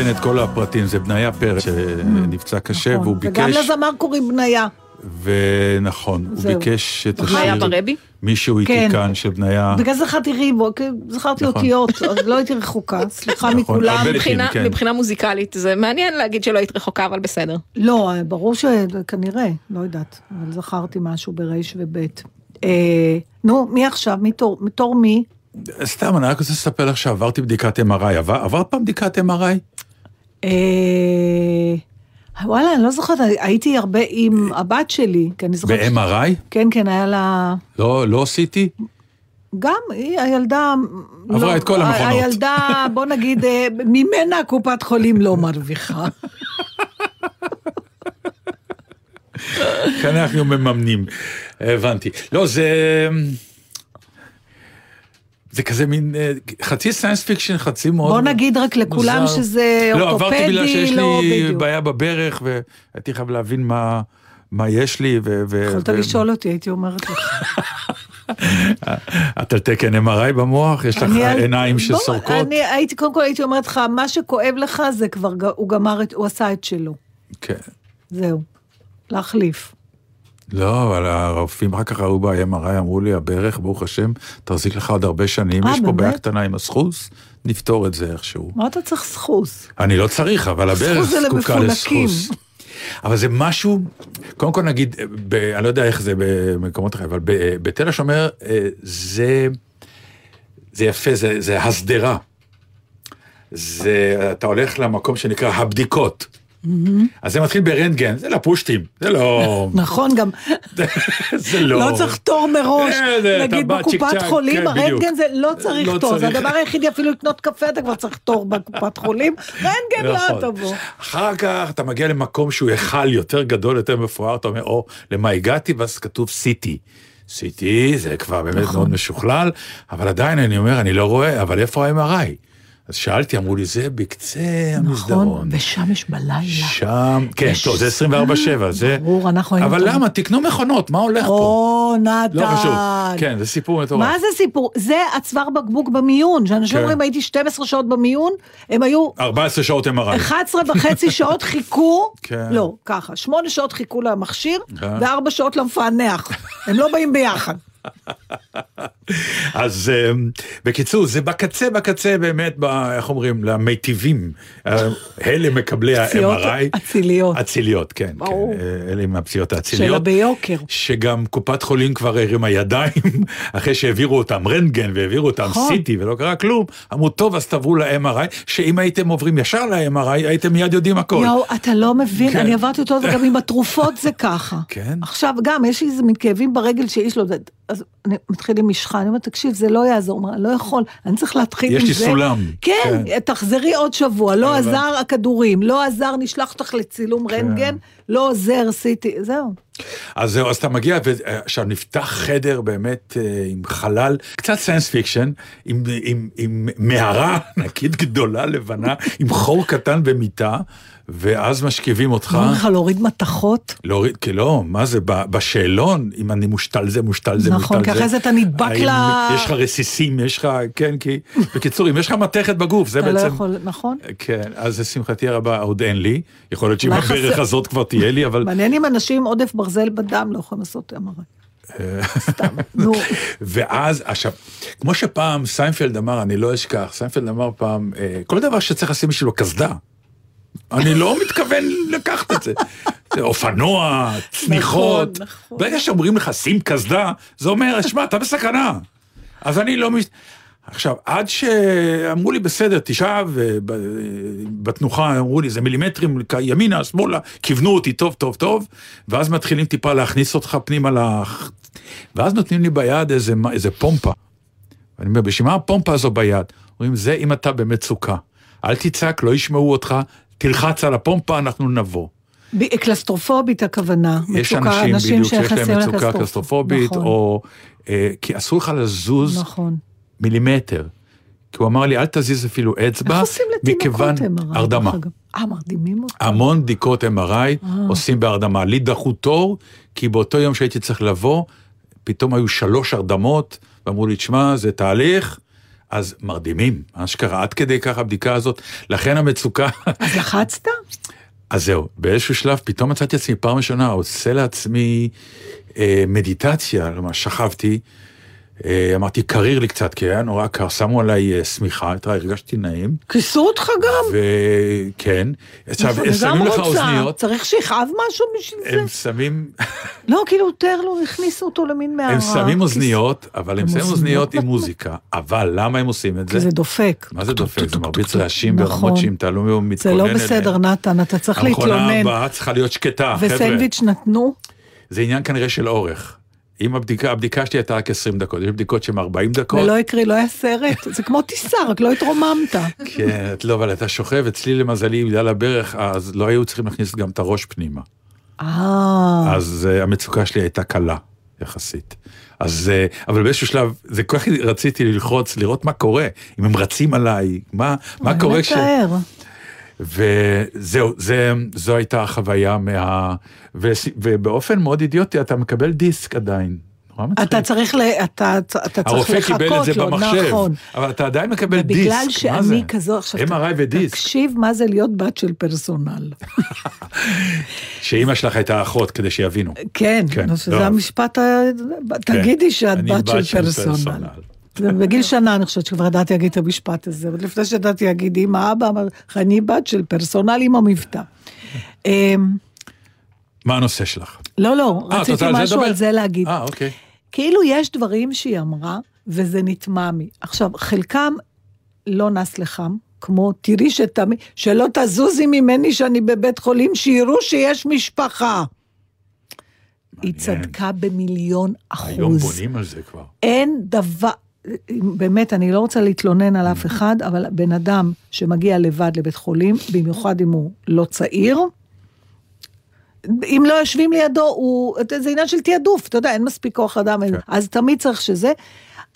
אתן את כל הפרטים. זה בניה פרץ שנפצע קשה, נכון. והוא וגם ביקש... לזמר קוראים בניה. ונכון, הוא. ביקש את השיר ברבי? מישהו איתי כן. כאן של בניה. בגלל זה זכרתי ריבו, כי זכרתי נכון. אותיות, אז לא הייתי רחוקה, (laughs) סליחה נכון, מכולם. מבחינה, כן. מבחינה מוזיקלית זה מעניין להגיד שלא היית רחוקה אבל בסדר. לא, ברור שכנראה, לא יודעת, אבל זכרתי משהו ברייש ובית. אה, נו, מי עכשיו? מתור, מתור מי? סתם, אני רק רוצה לספר לך שעברתי בדיקת MRI. עבר, עברת פעם בדיקת MRI? אה, וואלה, אני לא זוכרת, הייתי הרבה עם הבת שלי, כי אני זוכרת... ש- ב-MRI? כן, כן, היה לה... לא, לא עשיתי? גם, היא, הילדה... עברה לא, את כל המכונות. הילדה, בוא נגיד, אה, ממנה קופת חולים לא מרוויחה. (laughs) כאן אנחנו מממנים. הבנתי. לא, זה... זה כזה מין אה, חצי סיינס פיקשן, חצי מאוד... בוא נגיד רק לכולם מוזר. שזה לא, עברתי בגלל אורתופדי, שיש לא לי בדיוק. בעיה בברך, והייתי חייב להבין מה, מה יש לי. ו- ו- יכולת ו- לשאול אותי, הייתי אומרת לך. (laughs) את על תקן MRI במוח? יש לך עיניים שסורקות? אני הייתי, קודם כל הייתי אומרת לך, מה שכואב לך זה כבר, הוא גמר, הוא עשה את שלו. כן. זהו. להחליף. לא, אבל הרופאים אחר כך ראו ב-MRI, אמרו לי, הברך, ברוך השם, תחזיק לך עוד הרבה שנים. אה, יש פה בעיה? קטנה עם הסחוס, נפתור את זה איכשהו. מה אתה צריך סחוס? אני לא צריך, אבל הברך זקוקה. לסחוס. אבל זה משהו, קודם כל נגיד, ב, אני לא יודע איך זה במקומות אחרים, אבל ב, בתל השומר אה, זה, זה יפה, זה, זה הסדרה. זה, אתה הולך למקום שנקרא הבדיקות. אז זה מתחיל ברנטגן, זה לפושטים, זה לא... נכון, גם (laughs) זה לא... לא צריך תור מראש. אה, נגיד בקופת חולים, כן. הרנטגן זה לא צריך לא תור. זה צריך. הדבר היחידי, אפילו לקנות קפה אתה כבר צריך תור בקופת (laughs) חולים. רנטגן לא נכון. תבוא. אחר כך אתה מגיע למקום שהוא היכל יותר גדול, יותר מפואר, אתה אומר, או, למה הגעתי? ואז כתוב סיטי. סיטי זה כבר באמת נכון. מאוד משוכלל, אבל עדיין אני אומר, אני לא רואה, אבל איפה ה-MRI? אז שאלתי, אמרו לי, זה בקצה המסדרון. נכון, ושם יש בלילה. שם, כן, יש- טוב, זה 24-7, זה... ברור, אנחנו היינו אבל למה? תקנו מכונות, מה הולך פה? או, נתן. לא חשוב. כן, זה סיפור מטורף. מה זה סיפור? זה הצוואר בקבוק במיון, שאנשים כן. אומרים הייתי 12 שעות במיון, הם היו 14 שעות MRI. 11 וחצי (laughs) שעות חיכו, כן. לא, ככה, 8 שעות חיכו למכשיר, כן. ו-4 שעות למפענח. הם לא באים ביחד. אז אמ, בקיצור, זה בקצה, בקצה באמת, ב, איך אומרים, למיטיבים. אה, אלה מקבלי ה-MRI. אציליות. אציליות, כן. ברור. כן, אלה עם הפציעות שלה האציליות. ביוקר. שגם קופת חולים כבר הרימה ידיים, (laughs) אחרי שהעבירו אותם רנטגן והעבירו אותם נכון. סיטי ולא קרה כלום, אמרו, טוב, אז תעברו ל-MRI, שאם הייתם עוברים ישר ל-MRI, הייתם מיד יודעים הכל. יואו, אתה לא מבין, כן. אני עברתי אותו, וגם עם התרופות זה ככה. (laughs) כן? עכשיו, גם, יש לי איזה מין כאבים ברגל שאיש לא... אז אני מתחיל עם משחה, אני אומר, תקשיב, זה לא יעזור, אני לא יכול, אני צריך להתחיל יש עם לי זה. סולם. כן, כן. תחזרי עוד שבוע, לא. עזר הכדורים, לא עזר, נשלח אותך לצילום כן. רנטגן, לא עוזר, עשיתי, זהו. אז זהו, אז אתה מגיע, ועכשיו נפתח חדר באמת אה, עם חלל, קצת סיינס פיקשן, עם, עם, עם מערה (laughs) ענקית גדולה לבנה, עם חור קטן במיטה, ואז משכיבים אותך. אומרים לך להוריד מתכות, להוריד, כי לא, מה זה, בשאלון, אם אני מושתל זה, מושתל זה, נכון, מושתל כי זה. אחרי זה אתה נדבק ל- יש לך רסיסים, יש לך, כן, כי, בקיצור, אם יש לך מתכת בגוף, זה אתה לא בעצם... יכול, נכון? כן, אז לשמחתי הרבה עוד אין לי, יכול להיות חסר- הברך הזאת כבר תהיה לי, אבל... מעניין אם אנשים עודף ברזל בדם לא יכולים לעשות MRI. סתם, נו. (laughs) ואז, עכשיו, כמו שפעם סיינפלד אמר, אני לא אשכח, סיינפלד אמר פעם, אה, כל דבר שצריך לשים בשבילו קסדה. אני לא מתכוון לקחת את זה. זה אופנוע, צניחות. נכון, נכון. ברגע שאומרים לך, שים קסדה, זה אומר, שמע, אתה בסכנה. אז אני לא... מש- עכשיו, עד שאמרו לי, בסדר, תשאב, בתנוחה אמרו לי, זה מילימטרים ימינה, שמאלה, כיוונו אותי טוב, טוב, טוב, ואז מתחילים טיפה להכניס אותך פנימה ל... ואז נותנים לי ביד איזה, איזה פומפה. ואני אומר, בשביל מה הפומפה הזו ביד? אומרים, זה אם אתה במצוקה. אל תצעק, לא ישמעו אותך, תלחץ על הפומפה, אנחנו נבוא. ב- קלסטרופובית הכוונה. יש מצוקה, אנשים בדיוק שיש להם מצוקה קלסטרופובית, נכון, או... אה, כי אסור לך לזוז נכון. מילימטר. כי הוא אמר לי, אל תזיז אפילו אצבע, איך עושים מכיוון... MRI? הרדמה. אה, מרדימים אותם. המון בדיקות MRI עושים בהרדמה. לי דחו תור, כי באותו יום שהייתי צריך לבוא, פתאום היו שלוש הרדמות, ואמרו לי, תשמע, זה תהליך, אז מרדימים, אשכרה, עד כדי כך הבדיקה הזאת, לכן המצוקה... אז לחצת? אז זהו, באיזשהו שלב פתאום מצאתי עצמי פעם ראשונה עושה לעצמי אה, מדיטציה, כלומר שכבתי, אמרתי קריר לי קצת, כי היה נורא קר, שמו עליי אה, שמיכה, הרגשתי נעים, כיסו אותך גם? וכן, עכשיו, גם שמים לך. אוזניות, צריך שיכאב משהו בשביל זה? הם שמים, לא, כאילו, תאר לו, הכניסו אותו למין מערה. הם שמים אוזניות, אבל הם הם שמים אוזניות עם. מוזיקה, אבל למה הם עושים את כי זה דופק. מה זה דופק? זה מרביץ רעשים נכון. ברמות שאם אתה לא מתכונן זה לא אליהם. בסדר, נתן, אתה צריך המכונה להתלונן. הבאה צריכה להיות שקטה, חבר'ה. וסנדוויץ' נתנו? זה עניין כנראה של אורך. אם הבדיקה, הבדיקה שלי הייתה רק 20 דקות, יש בדיקות שהן 40 דקות. ולא הקריא, לא היה סרט. זה כמו טיסה, רק לא התרוממת. כן, לא, אבל אתה שוכב, אצלי למזלי, בגלל הברך, אז לא היו צריכים להכניס גם את הראש פנימה. אה, אז uh, המצוקה שלי הייתה קלה, יחסית. אז, uh, אבל באיזשהו שלב, זה כל כך רציתי ללחוץ, לראות מה קורה, אם הם רצים עליי, מה, מה קורה כש... וזהו, זה, זו הייתה החוויה מה... ו, ובאופן מאוד אידיוטי, אתה מקבל דיסק עדיין. אתה צריך ל... אתה אתה צריך לחכות לו, במחשב, נכון. אבל אתה עדיין מקבל דיסק, ובגלל מה זה? שאני כזו, עכשיו, MRI ודיסק, תקשיב מה זה להיות בת של פרסונל. שאימא שלך הייתה אחות כדי שיבינו. כן, כן, שזה לא. המשפט, ה... תגידי שאת בת של פרסונל. בגיל שנה אני חושבת שכבר ידעתי להגיד את המשפט הזה, עוד לפני שידעתי להגיד אמא, אבא, אני בת של פרסונל עם המבטא. אמ, מה הנושא שלך? לא, לא, אה, רציתי משהו? על זה להגיד. אה, אוקיי. כאילו יש דברים שהיא אמרה, וזה נטמע מי. עכשיו, חלקם לא נס לחם, כמו תראי שתמי, שלא תזוזי ממני שאני בבית חולים, שיראו שיש משפחה. היא מעניין. צדקה במיליון היום אחוז. בונים על זה כבר. אין דבר, באמת, אני לא רוצה להתלונן על אף אחד, אבל בן אדם שמגיע לבד לבית חולים, במיוחד אם הוא לא צעיר, אם לא יושבים לידו, הוא, זה עניין של תעדוף, אתה יודע, אין מספיק כוח אדם, כן. אז תמיד צריך שזה.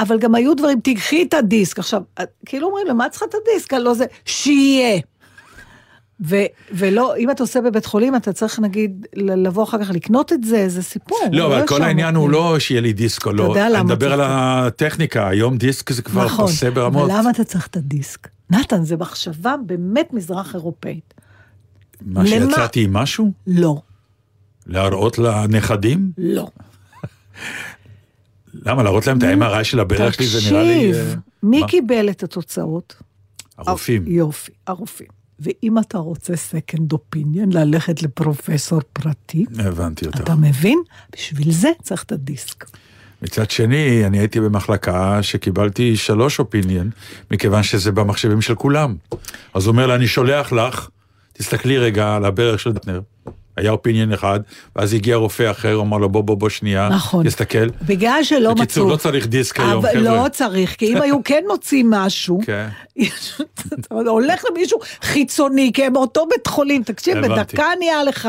אבל גם היו דברים, תיקחי את הדיסק. עכשיו, כאילו אומרים, למה את צריכה את הדיסק? לא זה, שיהיה. ו, ולא, אם אתה עושה בבית חולים, אתה צריך נגיד לבוא אחר כך לקנות את זה, זה סיפור. לא, אבל כל שם. העניין הוא לא שיהיה לי דיסק או לא. יודע אני למה מדבר על. הטכניקה, היום דיסק זה כבר נכון, פסה ברמות. אבל למה אתה צריך את הדיסק? נתן, זה מחשבה באמת מזרח אירופאית. מה? שיצאתי עם משהו? לא, להראות לנכדים? לא. (laughs) למה? להראות להם את ה-MRI של הברך שלי זה נראה לי... תקשיב, אה, מי? קיבל את התוצאות? הרופאים. יופי, הרופאים. ואם אתה רוצה second opinion, ללכת לפרופסור פרטי, הבנתי אותך. אתה מבין? בשביל זה צריך את הדיסק. מצד שני, אני הייתי במחלקה שקיבלתי שלוש אופיניון, מכיוון שזה במחשבים של כולם. אז הוא אומר לה, אני שולח לך, תסתכלי רגע על הברך של דטנר. היה אופיניון אחד, ואז הגיע רופא אחר, אמר לו, בוא, בוא, בוא, שנייה, נכון. תסתכל. בגלל שלא מצאו... בקיצור, לא צריך דיסק היום, אבל חבר'ה. לא צריך, כי אם היו (laughs) כן מוצאים משהו, כן. (laughs) הולך למישהו חיצוני, כי הם מאותו בית חולים, תקשיב. בדקה נהיה לך.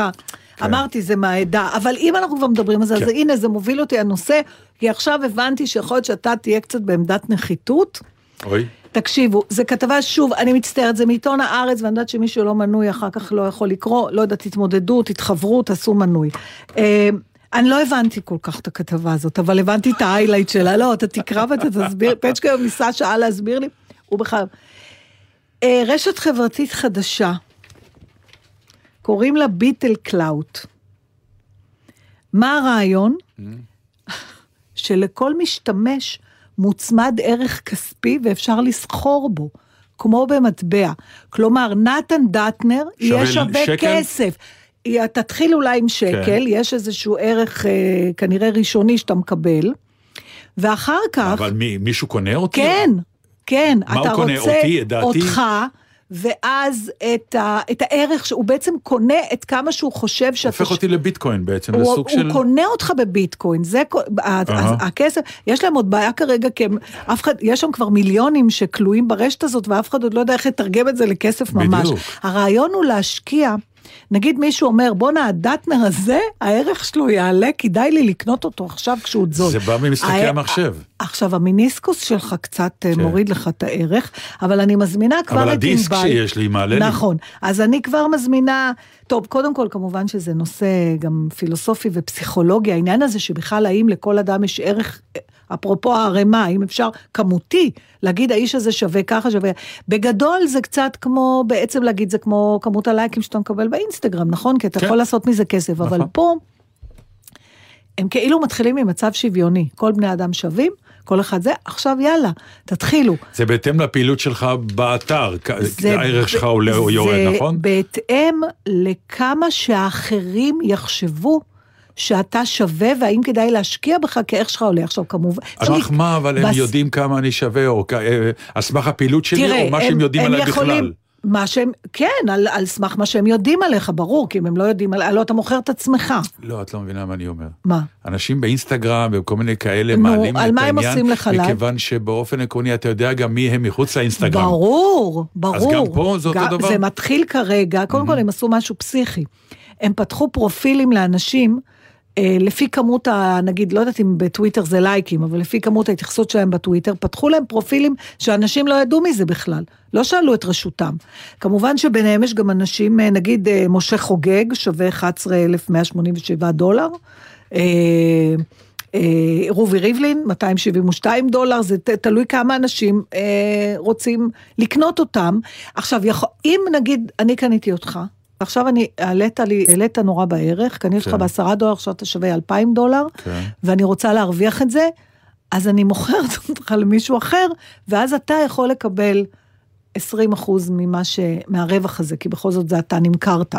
אמרתי, זה מהעדה, אבל אם אנחנו כבר מדברים על זה, אז כן. הנה, זה מוביל אותי הנושא, כי עכשיו הבנתי שיכול להיות שאתה תהיה קצת בעמדת נחיתות. אוי, תקשיבו, זה כתבה, שוב, אני מצטערת, זה מעיתון הארץ, ואני יודעת שמי שלא מנוי אחר כך לא יכול לקרוא, לא יודעת, תתמודדו, תתחברו, תעשו מנוי. אה, אני לא הבנתי כל כך את הכתבה הזאת, אבל הבנתי את ה highlight שלה, לא, אתה תקרא ואתה תסביר, פצ'קה היום ניסה שעה להסביר לי, הוא בכלל. אה, רשת חברתית חדשה, קוראים לה ביט קלאוט. מה הרעיון? שלכל משתמש מוצמד ערך כספי ואפשר לסחור בו, כמו במטבע. כלומר, נתן דטנר יהיה שווה שקל? כסף. תתחיל אולי עם שקל, כן. יש איזשהו ערך אה, כנראה ראשוני שאתה מקבל, ואחר כך... אבל מי, מישהו קונה אותי? כן, כן. מה אתה הוא קונה? רוצה אותי, את דעתי? אותך, ואז את, ה, את הערך, שהוא בעצם קונה את כמה שהוא חושב שאתה... הופך אותי לביטקוין בעצם, הוא, לסוג הוא של... קונה אותך בביטקוין, זה, אהה. הכסף, יש להם עוד בעיה כרגע, כי הם, אף אחד, יש שם כבר מיליונים שכלואים ברשת הזאת, ואף אחד עוד לא יודע איך לתרגם את זה לכסף ממש. בדיוק. הרעיון הוא להשקיע, נגיד מישהו אומר, בואנה, הדטנר הזה, הערך שלו יעלה, כדאי לי לקנות אותו עכשיו כשהוא זול. זה בא ממשחקי ה- המחשב. עכשיו, המיניסקוס שלך קצת כן. מוריד לך את הערך, אבל אני מזמינה כבר את אבל ענבל. הדיסק שיש לי מעלה לי. נכון, אז אני כבר מזמינה, טוב, קודם כל, כמובן שזה נושא גם פילוסופי ופסיכולוגי, העניין הזה שבכלל האם לכל אדם יש ערך, אפרופו הערימה, אם אפשר כמותי להגיד האיש הזה שווה ככה שווה, בגדול זה קצת כמו, בעצם להגיד זה כמו כמות הלייקים שאתה מקבל באינסטגרם, נכון? כי אתה כן. יכול לעשות מזה כסף, אבל נכון. פה הם כאילו מתחילים ממצב שוויוני, כל בני אדם שווים, כל אחד זה, עכשיו יאללה, תתחילו. זה בהתאם לפעילות שלך באתר, זה הערך שלך עולה או זה יורד, נכון? בהתאם לכמה שהאחרים יחשבו שאתה שווה, והאם כדאי להשקיע בך כי הערך שלך עולה. עכשיו כמובן... על סמך מה, אבל הם בס- יודעים כמה אני שווה, או כ- אה, על סמך הפעילות שלי, תראה, או מה שהם יודעים עליי בכלל. מה שהם, כן, על, על סמך מה שהם יודעים עליך, ברור, כי אם הם לא יודעים, על- הלוא אתה מוכר את עצמך. לא, את לא מבינה מה אני אומר. מה? אנשים באינסטגרם וכל מיני כאלה נו, מעלים על את מה הם העניין, עושים לך לייב? מכיוון שבאופן עקרוני אתה יודע גם מי הם מחוץ לאינסטגרם. ברור, ברור. גם פה זה אותו דבר? זה מתחיל כרגע, קודם כל הם עשו משהו פסיכי. הם פתחו פרופילים לאנשים, אה, לפי כמות ה... נגיד, לא יודעת אם בטוויטר זה לייקים, אבל לפי כמות ההתייחסות שלהם בטוויטר, פתחו להם פרופילים שאנשים לא ידעו מזה בכלל. לא שאלו את רשותם. כמובן שביניהם יש גם אנשים, אה, נגיד אה, משה חוגג, שווה 11,187 דולר. אה, אה, רובי ריבלין, 272 דולר, זה תלוי כמה אנשים אה, רוצים לקנות אותם. עכשיו, אם נגיד, אני קניתי אותך, עכשיו אני, העלית לי, העלית נורא בערך, קניתי אותך כן. בעשרה דולר, עכשיו אתה שווה 2,000 דולר, כן. ואני רוצה להרוויח את זה, אז אני מוכרת (laughs) אותך למישהו אחר, ואז אתה יכול לקבל 20 אחוז ממה ש... מהרווח הזה, כי בכל זאת זה אתה נמכרת.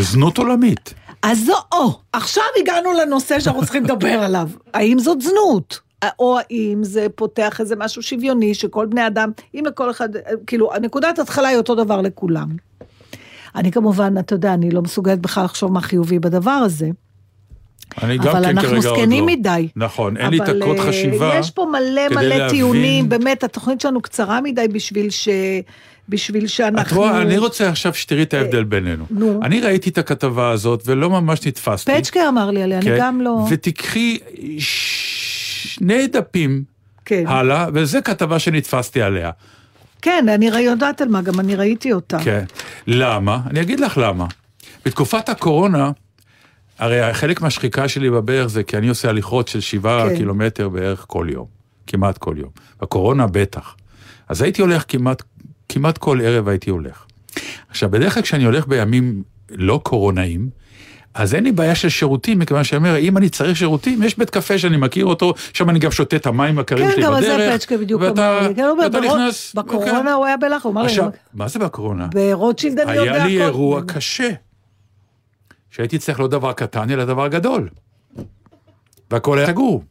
זנות עולמית. אז זו, או, עכשיו הגענו לנושא שאנחנו צריכים לדבר (laughs) עליו. האם זאת זנות? או האם זה פותח איזה משהו שוויוני שכל בני אדם, אם לכל אחד, כאילו, הנקודת התחלה היא אותו דבר לכולם. אני כמובן, אתה יודע, אני לא מסוגלת בכלל לחשוב מה חיובי בדבר הזה. אני גם אבל כן אנחנו כרגע עוד זקנים לא. מדי. נכון, אין לי את אבל, הקוד אה, חשיבה. יש פה מלא מלא טיעונים, באמת, התוכנית שלנו קצרה מדי בשביל ש... בשביל את שאנחנו... רואה, אני רוצה עכשיו שתראי את ההבדל בינינו. נו. אני ראיתי את הכתבה הזאת ולא ממש נתפסתי. פצ'קה אמר לי עליה, אני כן? גם לא... ותיקחי שני דפים כן. הלאה, וזו כתבה שנתפסתי עליה. כן, אני יודעת על מה, גם אני ראיתי אותה. כן. למה? אני אגיד לך למה. בתקופת הקורונה, הרי חלק מהשחיקה שלי בברך זה כי אני עושה הליכות של שבעה כן. קילומטר בערך כל יום. כמעט כל יום. בקורונה בטח. אז הייתי הולך כמעט, כמעט כל ערב הייתי הולך. עכשיו, בדרך כלל כשאני הולך בימים לא קורונאיים, אז אין לי בעיה של שירותים, מכיוון שאני אומר, אם אני צריך שירותים, יש בית קפה שאני מכיר אותו, שם אני גם שותה את המים הקרים כן, שלי גם על בדרך. זה פצ'קה בדיוק אמר. כן, ואתה נכנס... בקורונה. הוא היה בלחץ, הוא אמר עכשיו, מה זה בקורונה? ברוטשילד אני יודע. היה לי אירוע קשה, שהייתי צריך לא דבר קטן, אלא דבר גדול. והכל היה סגור.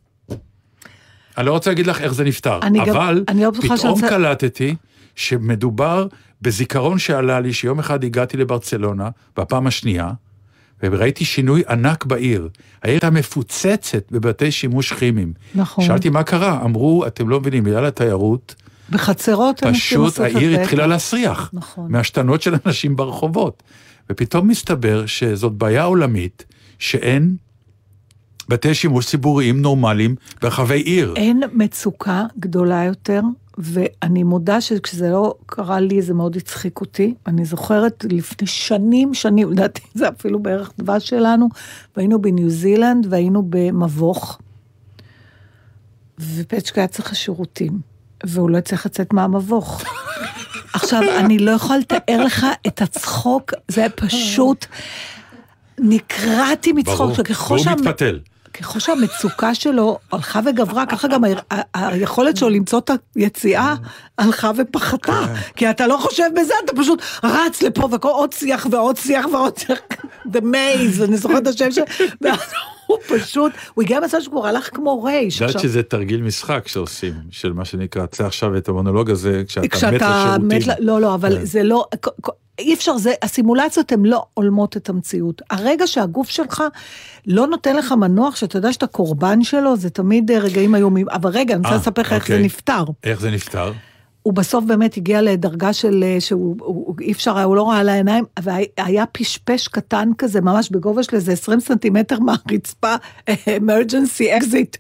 אני לא רוצה להגיד לך איך זה נפתר, גם- אבל אני לא פתאום קלטתי שמדובר בזיכרון שעלה לי שיום אחד הגעתי לברצלונה, בפעם השנייה, וראיתי שינוי ענק בעיר. העיר הייתה מפוצצת בבתי שימוש כימיים. נכון. שאלתי מה קרה, אמרו, אתם לא מבינים, בגלל התיירות, בחצרות אנשים פשוט עשו את העיר זה. התחילה להסריח. נכון. מהשתנות של אנשים ברחובות. ופתאום מסתבר שזאת בעיה עולמית, שאין בתי שימוש ציבוריים נורמליים ברחבי עיר. אין מצוקה גדולה יותר, ואני מודה שכשזה לא קרה לי זה מאוד הצחיק אותי. אני זוכרת לפני שנים, שנים, לדעתי (laughs) זה אפילו בערך דבש שלנו, והיינו בניו זילנד והיינו במבוך, ופצ'קה היה צריך לשירותים, והוא לא הצליח לצאת מהמבוך. (laughs) עכשיו, אני לא יכולה לתאר לך את הצחוק, זה היה פשוט... נקרעתי מצחוק, ברור, והוא מתפתל. ככל שהמצוקה שלו הלכה וגברה, ככה גם היכולת שלו למצוא את היציאה הלכה ופחתה. כי אתה לא חושב בזה, אתה פשוט רץ לפה וכל עוד שיח ועוד שיח ועוד שיח. The maze, אני זוכרת את השם שלו. הוא פשוט, הוא הגיע למצב שהוא כבר הלך כמו רייש. את יודעת שזה תרגיל משחק שעושים, של מה שנקרא, תעשה עכשיו את המונולוג הזה, כשאתה מת לשירותים. לא, לא, אבל כן. זה לא, אי אפשר, זה, הסימולציות הן לא הולמות את המציאות. הרגע שהגוף שלך לא נותן לך מנוח, שאתה יודע שאתה קורבן שלו, זה תמיד אה, רגעים איומים. אבל רגע, אני רוצה אה, לספר לך איך זה אוקיי. נפתר. איך זה נפתר? הוא בסוף באמת הגיע לדרגה של, אה, שהוא הוא- הוא- אי אפשר, הוא לא ראה על העיניים, והיה פשפש קטן כזה, ממש בגובה של איזה 20 סנטימטר מהרצפה, emergency exit.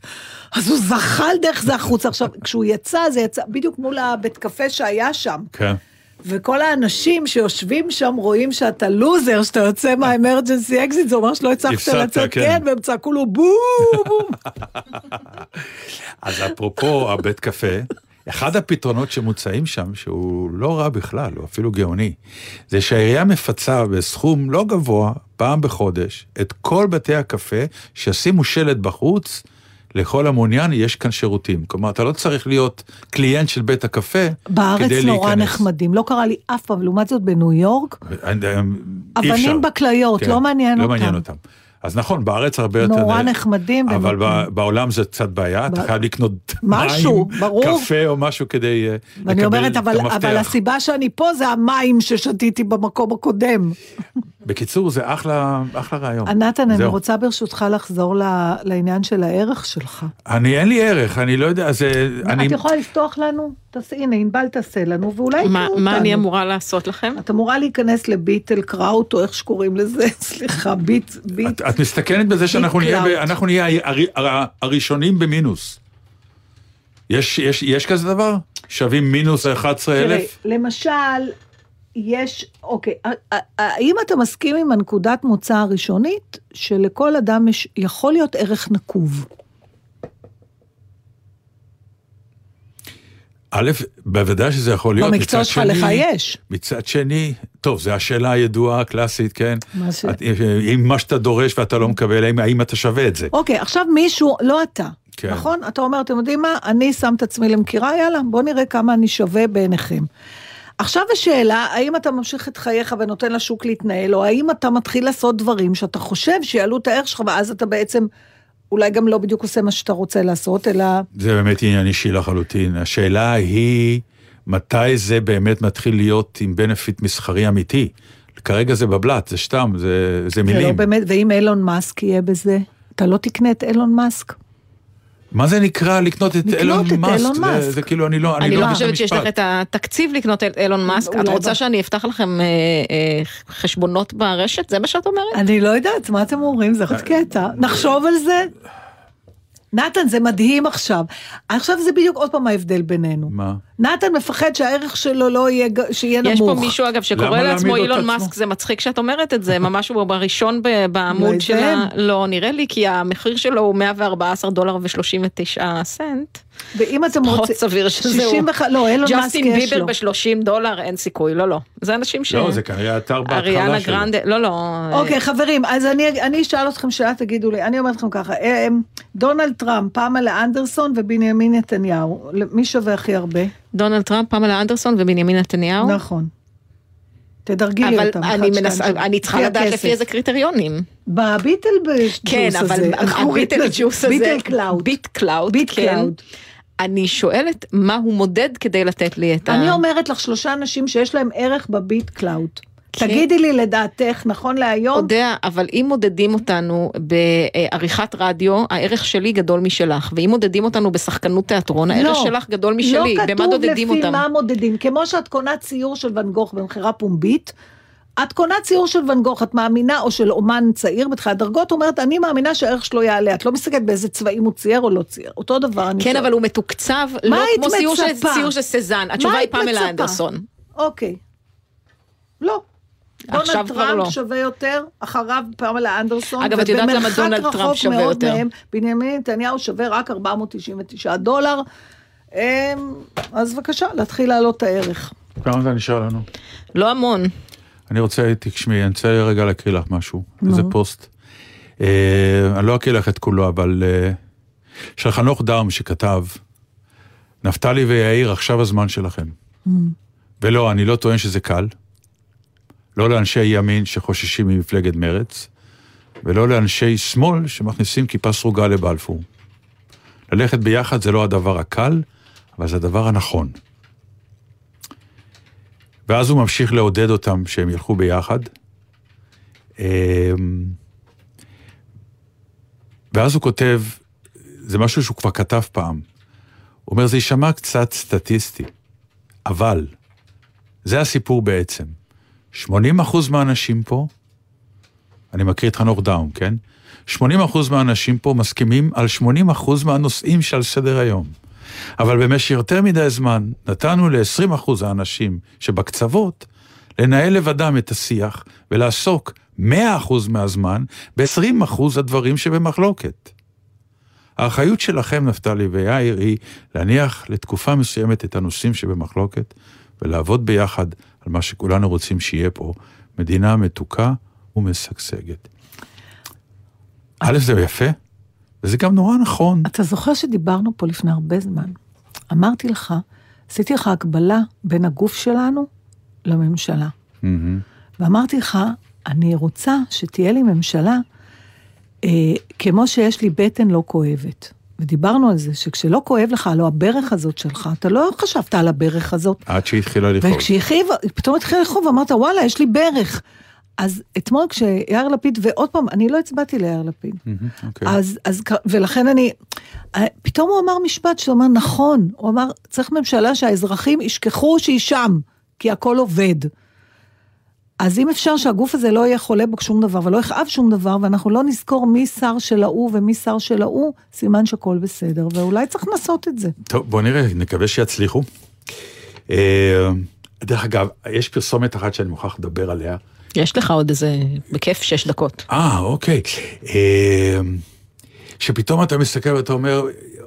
אז הוא זחל דרך זה החוצה. עכשיו, כשהוא יצא, זה יצא בדיוק מול הבית קפה שהיה שם. כן. וכל האנשים שיושבים שם רואים שאתה לוזר, שאתה יוצא מה emergency exit, זה אומר שלא הצלחת לצאת, כן. כן, והם צעקו לו בום. אז אפרופו הבית קפה, אחד הפתרונות שמוצעים שם, שהוא לא רע בכלל, הוא אפילו גאוני, זה שהעירייה מפצה בסכום לא גבוה, פעם בחודש, את כל בתי הקפה, שישימו שלט בחוץ, לכל המעוניין יש כאן שירותים. כלומר, אתה לא צריך להיות קליינט של בית הקפה בארץ כדי נורא להיכנס. נחמדים, לא קרה לי אף פעם, לעומת זאת בניו יורק, אני- אבנים. בכליות, לא מעניין לא אותם. מעניין אותם. אז נכון, בארץ הרבה יותר... נורא נחמדים אבל. ב- בעולם זה קצת בעיה, אתה ב- חייב לקנות משהו, מים, ברור. קפה או משהו כדי אה, ואני לקבל אומרת, את אבל, אבל המפתח. הסיבה שאני פה זה המים ששתיתי במקום הקודם. בקיצור, זה אחלה, אחלה רעיון. נתן, אני. רוצה ברשותך לחזור ל- לעניין של הערך שלך. אני, אין לי ערך, אני לא יודע, זה... אני... את יכולה לפתוח לנו? תעש, הנה, ענבל תעשה לנו, ואולי יקראו מה אותנו. מה אני אמורה לעשות לכם? את אמורה להיכנס לביטל קראוט, או איך שקוראים לזה, (laughs) סליחה, ביט, ביט. את, את מסתכנת בזה שאנחנו נהיה, נהיה הר, הר, הראשונים במינוס. יש, יש, יש כזה דבר? שווים מינוס 11 תראה, אלף? למשל, יש, אוקיי, האם אתה מסכים עם הנקודת מוצא הראשונית, שלכל אדם יש, יכול להיות ערך נקוב? א', בוודאי שזה יכול להיות. במקצוע שלך לך יש. מצד שני, טוב, זו השאלה הידועה, הקלאסית, כן? מה ש- את- אם מה שאתה דורש ואתה לא מקבל, האם, האם אתה שווה את זה? אוקיי, עכשיו מישהו, לא אתה, כן. נכון? אתה אומר, אתם יודעים מה, אני שם את עצמי למכירה, יאללה, בוא נראה כמה אני שווה בעיניכם. עכשיו השאלה, האם אתה ממשיך את חייך ונותן לשוק להתנהל, או האם אתה מתחיל לעשות דברים שאתה חושב שיעלו את הערך שלך, ואז אתה בעצם אולי גם לא בדיוק עושה מה שאתה רוצה לעשות, אלא... זה באמת עניין אישי לחלוטין. השאלה היא, מתי זה באמת מתחיל להיות עם בנפיט מסחרי אמיתי? כרגע זה בבלת, זה סתם, זה, זה זה לא מילים. באמת, ואם אילון מאסק יהיה בזה, אתה לא תקנה את אילון מאסק. מה זה נקרא לקנות את לקנות אילון את מאסק? אילון זה, מאסק. זה כאילו, אני לא, אני לא לא את חושבת שיש לך. את התקציב לקנות את אילון מאסק. את רוצה שאני אפתח לכם אה, אה, חשבונות ברשת? זה מה שאת אומרת? אני לא יודעת, מה אתם אומרים? זה עוד קטע. נחשוב על זה. נתן, זה מדהים עכשיו. עכשיו זה בדיוק עוד פעם ההבדל בינינו. מה? נתן מפחד שהערך שלו לא יהיה, שיהיה יש נמוך. פה מישהו אגב שקורא לעצמו אילון עצמו? מאסק, זה מצחיק שאת אומרת את זה, (laughs) ממש הוא בראשון ב- בעמוד אולי של ה... לא, נראה לי כי המחיר שלו הוא 114 דולר ו-39 סנט. ואם אתם פחות רוצים... סביר שזה 61, לא, אילון מאסק ג'סטין יש ביבר לו. ב-30 דולר, אין סיכוי, לא, לא. זה אנשים ש... לא, זה כנראה אתר בהתחלה אריאנה שלו. גרנדה, לא, לא. אוקיי, חברים, אז אני, אני אשאל אתכם שאלה, תגידו לי, אני אומרת לכם ככה, אה, דונלד טראמפ, פמלה אנדרסון ובנימין נתניהו, מי שווה הכי הרבה? דונלד טראמפ, פמלה אנדרסון ובנימין נתניהו. נכון. תדרגי לי אבל אותם. אני אחד, מנסה, שתיים, אני צריכה לדעת הכסף. לפי איזה קריטריונים. בביטל ג'וס כן, הזה. אבל הביטל? ג'וס הזה, ביטל קלאוד. ביט קלאוד, ביט כן. קלאוד. אני שואלת מה הוא מודד כדי לתת לי את ה... אני אומרת לך שלושה אנשים שיש להם ערך בביט קלאוד. תגידי לי לדעתך, נכון להיום, יודע, אבל אם מודדים אותנו בעריכת רדיו, הערך שלי גדול משלך, ואם מודדים אותנו בשחקנות תיאטרון, הערך לא. שלך גדול משלי, לא במה כתוב דודדים לפי אותם? מה מודדים. כמו שאת קונה ציור של ואן גוך במכירה פומבית, את קונה ציור של ואן גוך, את מאמינה, או של אומן צעיר בתחילת דרגות, אומרת, אני מאמינה שהערך שלו יעלה. את לא מסתכלת באיזה צבעים הוא צייר או לא צייר. אותו דבר כן, שואלת. אבל הוא מתוקצב לא כמו ציור של-? ציור של סזן. התשובה היא פמלה? אנדרסון. אוקיי. לא. דונלד טראמפ לא. שווה יותר, אחריו פמלה אנדרסון. אגב, את יודעת למה דונלד ובמרחק טראמפ רחוק שווה מאוד יותר? מהם, בנימין נתניהו שווה רק 499 דולר. אמ, אז בבקשה, להתחיל להעלות את הערך. כמה זה נשאר לנו? לא המון. אני רוצה, תשמעי, אני רוצה רגע להקריא לך משהו. איזה פוסט. אה, אני לא אקריא לך את כולו, אבל אה, של חנוך דאום שכתב, נפתלי ויאיר, עכשיו הזמן שלכם. ולא, אני לא טוען שזה קל. לא לאנשי ימין שחוששים ממפלגת מרץ, ולא לאנשי שמאל שמכניסים כיפה סרוגה לבלפור. ללכת ביחד זה לא הדבר הקל, אבל זה הדבר הנכון. ואז הוא ממשיך לעודד אותם שהם ילכו ביחד. אמ, ואז הוא כותב, זה משהו שהוא כבר כתב פעם. הוא אומר, זה יישמע קצת סטטיסטי, אבל זה הסיפור בעצם. 80% מהאנשים פה, אני מקריא את חנוך דאום, כן? 80% מהאנשים פה מסכימים על 80% מהנושאים שעל סדר היום. אבל במשך יותר מדי זמן נתנו ל-20% האנשים שבקצוות לנהל לבדם את השיח ולעסוק 100% מהזמן ב-20% הדברים שבמחלוקת. האחריות שלכם, נפתלי ויאיר, היא להניח לתקופה מסוימת את הנושאים שבמחלוקת ולעבוד ביחד על מה שכולנו רוצים שיהיה פה, מדינה מתוקה ומשגשגת. א', זה יפה, וזה גם נורא נכון. אתה זוכר שדיברנו פה לפני הרבה זמן? אמרתי לך, עשיתי לך הקבלה בין הגוף שלנו לממשלה. ואמרתי לך, אני רוצה שתהיה לי ממשלה אה, כמו שיש לי בטן לא כואבת. ודיברנו על זה, שכשלא כואב לך, הלוא הברך הזאת שלך, אתה לא חשבת על הברך הזאת. עד שהתחילה לכאוב. וכשהכאיב, פתאום התחיל לכאוב, אמרת, וואלה, יש לי ברך. אז אתמול כשיאיר לפיד, ועוד פעם, אני לא הצבעתי ליאיר לפיד. מהמם, אוקיי. אז, אז, ולכן אני, אה, פתאום הוא אמר משפט שהוא אמר, נכון, הוא אמר, צריך ממשלה שהאזרחים ישכחו שהיא שם, כי הכל עובד. אז אם אפשר שהגוף הזה לא יהיה חולה בו שום דבר, ולא יכאב שום דבר, ואנחנו לא נזכור מי שר של ההוא ומי שר של ההוא, סימן שהכל בסדר, ואולי צריך לנסות את זה. טוב, בוא נראה, נקווה שיצליחו. אה, דרך אגב, יש פרסומת אחת שאני מוכרח לדבר עליה. יש לך עוד איזה, בכיף, שש דקות. אה, אוקיי. אה, שפתאום אתה מסתכל ואתה אומר,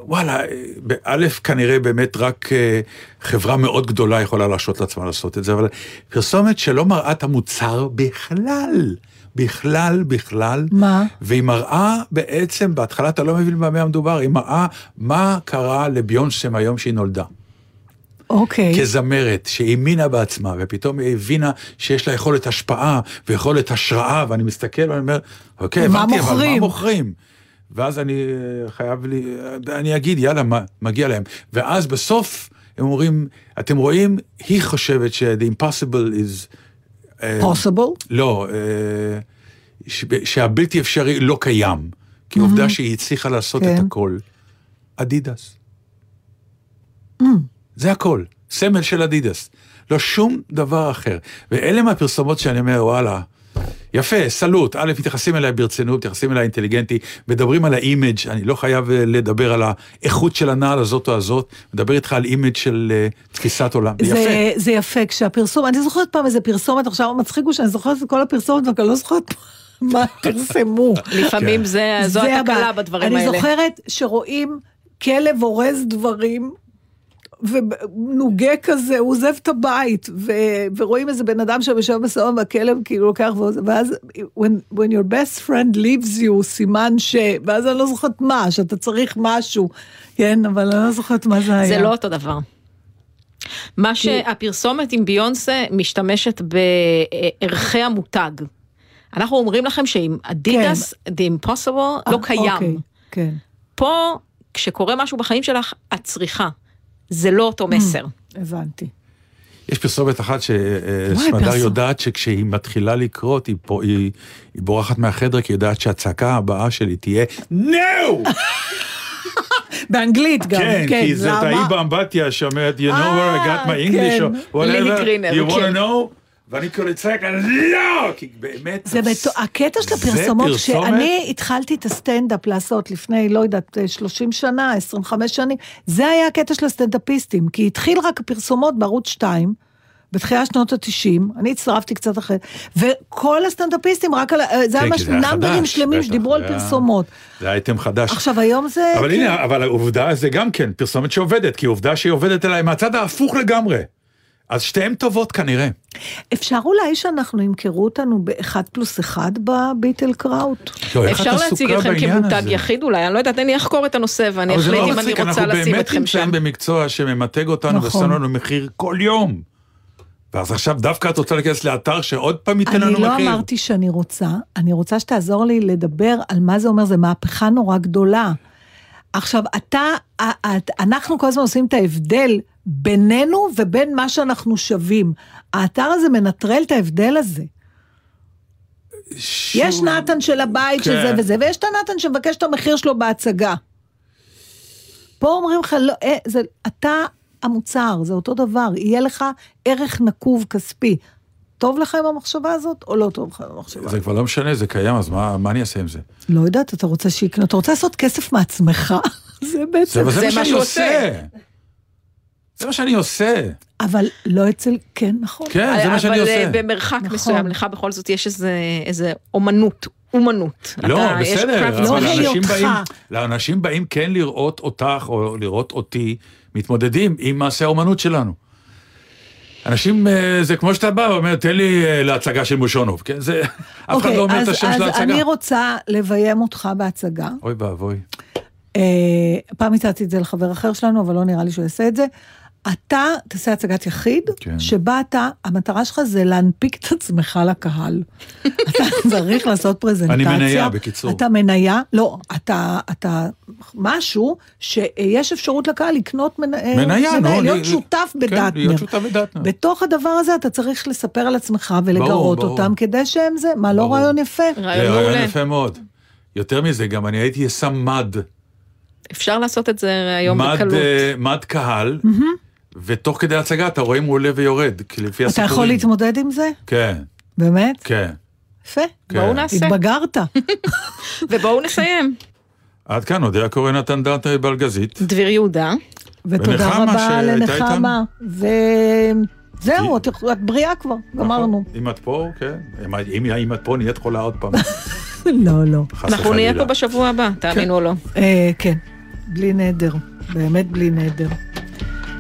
וואלה, באלף כנראה באמת רק אה, חברה מאוד גדולה יכולה להרשות לעצמה לעשות את זה, אבל פרסומת שלא מראה את המוצר בכלל. בכלל, בכלל. מה? והיא מראה בעצם, בהתחלה אתה לא מבין במה מדובר, היא מראה מה קרה לביונסה מהיום שהיא נולדה. אוקיי. כזמרת שהאמינה בעצמה, ופתאום היא הבינה שיש לה יכולת השפעה ויכולת השראה, ואני מסתכל ואני אומר, אוקיי, הבנתי, אבל מה מוכרים? ואז אני אה, חייב לי, אני אגיד, יאללה, מה, מגיע להם. ואז בסוף הם אומרים, אתם רואים, היא חושבת ש-the impossible is... אה, possible? לא, ש- שהבלתי אפשרי לא קיים. כי עובדה שהיא הצליחה לעשות את כן. הכל. אדידס. זה הכל, סמל של אדידס. לא שום דבר אחר. ואלה מהפרסומות שאני אומר, וואלה, יפה, סלוט, א', מתייחסים אליי ברצינות, מתייחסים אליי אינטליגנטי, מדברים על ה image, אני לא חייב אה, לדבר על האיכות של הנעל הזאת או הזאת, מדבר איתך על image של אה, תפיסת עולם, זה זה, יפה. זה יפה, כשהפרסום, אני זוכרת פעם איזה פרסומת, עכשיו מצחיק הוא שאני זוכרת את כל הפרסומות, ואני לא זוכרת (laughs) מה פרסמו. לפעמים זה, זו זה התקלה. בדברים אני האלה. זוכרת שרואים כלב אורז דברים, ונוגה כזה, הוא עוזב את הבית, ו- ורואים איזה בן אדם שם יושב בסלון, והכלב כאילו לוקח, ועוזב, ואז, when, when your best friend leaves you, סימן ש... ואז אני לא זוכרת מה, שאתה צריך משהו, כן, אבל אני לא זוכרת מה זה היה. זה לא אותו דבר. מה שהפרסומת עם ביונסה משתמשת בערכי המותג. אנחנו אומרים לכם שעם אדידס, The Impossible, לא אה, קיים. אוקיי, כן. פה, כשקורה משהו בחיים שלך, את צריכה. זה לא אותו מסר. הבנתי. יש פרסומת אחת שסמדר פרסום. יודעת שכשהיא מתחילה לקרות, היא, פה- היא, היא בורחת מהחדר, כי היא יודעת שהצעקה הבאה שלי תהיה NO! (laughs) באנגלית גם, כן, כן, כי זאת? ההיא באמבטיה שאומרת, you know where I got my אה, English, כן. or לילי whatever, you want כן. to know? ואני כאילו צועק, לא! כי באמת... זה בטו... הקטע של הפרסומות? כשאני התחלתי את הסטנדאפ לעשות לפני, לא יודעת, 30 שנה, 25 שנים, זה היה הקטע של הסטנדאפיסטים, כי התחיל רק הפרסומות בערוץ 2, בתחילת שנות ה-90, אני הצטרפתי קצת אחרי, וכל הסטנדאפיסטים רק על, ה- זה כן, היה. זה היה נאמברים חדש, שלמים שדיברו על פרסומות. זה אייטם חדש. עכשיו היום זה... אבל כן. הנה, אבל העובדה זה גם כן פרסומת שעובדת, כי עובדה שהיא עובדת אליי מהצד ההפוך לגמרי. אז שתיהן טובות כנראה. אפשר אולי שאנחנו ימכרו אותנו באחד פלוס אחד בביטל קראוט? לא, אפשר להציג אתכם כמותג? יחיד אולי, אני לא יודעת, אני אחקור את הנושא ואני אחליט לא אם אני מצחיק, רוצה אנחנו לשים באמת אתכם נמצאים שם. במקצוע שממתג אותנו נכון. ושם לנו מחיר כל יום. ואז עכשיו דווקא את רוצה להיכנס לאתר שעוד פעם ייתן אני לנו לא מחיר. אמרתי שאני רוצה, אני רוצה שתעזור לי לדבר על מה זה אומר, זה מהפכה נורא גדולה. עכשיו, אתה, אנחנו כל הזמן עושים את ההבדל בינינו ובין מה שאנחנו שווים. האתר הזה מנטרל את ההבדל הזה. שוב, יש נתן של הבית, כן. שזה וזה, ויש את הנתן שמבקש את המחיר שלו בהצגה. פה אומרים לך, לא, אה, זה, אתה המוצר, זה אותו דבר, יהיה לך ערך נקוב כספי. טוב לך עם המחשבה הזאת, או לא טוב לך עם המחשבה? זה כבר לא משנה, זה קיים, אז מה מה אני אעשה עם זה? לא יודעת, אתה רוצה שיקנו, אתה רוצה לעשות כסף מעצמך? (laughs) זה בעצם... זה, זה זה מה שאני שהוא עושה. זה מה שאני עושה. אבל לא אצל, כן, נכון. כן, זה מה שאני אבל אה, עושה. במרחק נכון. מסוים, לך בכל זאת יש איזה, איזה אומנות, אומנות. לא, אתה- בסדר, אבל לא אנשים היותך. באים, לאנשים באים כן לראות אותך או לראות אותי מתמודדים עם מעשה האומנות שלנו. אנשים, אה, זה כמו שאתה בא ואומר, תן לי אה, להצגה של מושונוב, כן? זה, אף אחד אוקיי, לא אומר את אז- השם של אז ההצגה. אני רוצה לביים אותך בהצגה. אוי ואבוי. פעם הצעתי את זה לחבר אחר שלנו, אבל לא נראה לי שהוא יעשה את זה. אתה תעשה הצגת יחיד, כן. שבה אתה, המטרה שלך זה להנפיק את עצמך לקהל. (laughs) אתה צריך לעשות פרזנטציה. אני מניה, בקיצור. אתה מניה, לא, אתה, אתה משהו שיש אפשרות לקהל לקנות מנ... אה, מניה, מניה, להיות לי- שותף כן, בדטנר. להיות שותף בדטנר. בתוך הדבר הזה אתה צריך לספר על עצמך ולגרות ברור. אותם, כדי שהם זה, מה, לא ברור. רעיון יפה? רעיון רעיון מעולה. יפה מאוד. יותר מזה, גם אני הייתי יסם מד. אפשר לעשות את זה היום מד, בקלות. אה, מד קהל, ותוך כדי הצגה אתה רואה אם הוא עולה ויורד, כי לפי אתה הסיפורים. יכול להתמודד עם זה? כן, באמת? כן. יפה. כן. בואו נעשה. התבגרת. (laughs) ובואו נסיים. עד כאן, אודיה קורא נתן דאטה בלגזית. דביר יהודה. ותודה ונחמה רבה לנחמה. וזהו, את את בריאה כבר, גמרנו. נכון. אם את פה, כן. אם- אם אם את פה, נהיית חולה עוד פעם. (laughs) לא, לא. אנחנו נהיה. פה בשבוע הבא, תאמינו או לא. אה, כן, בלי נדר, באמת בלי נדר.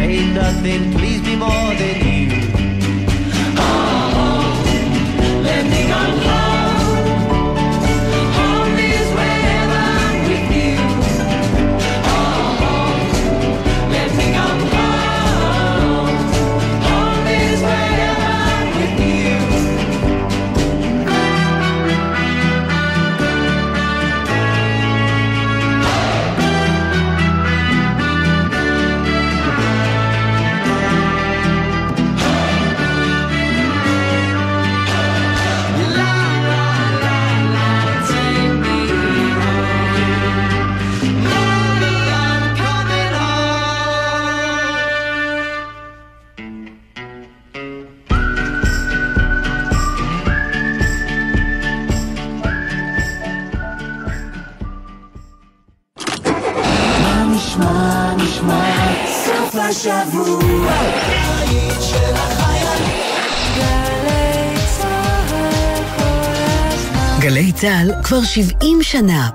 Ain't nothing please me more than גלי צה"ל כבר 70 שנה.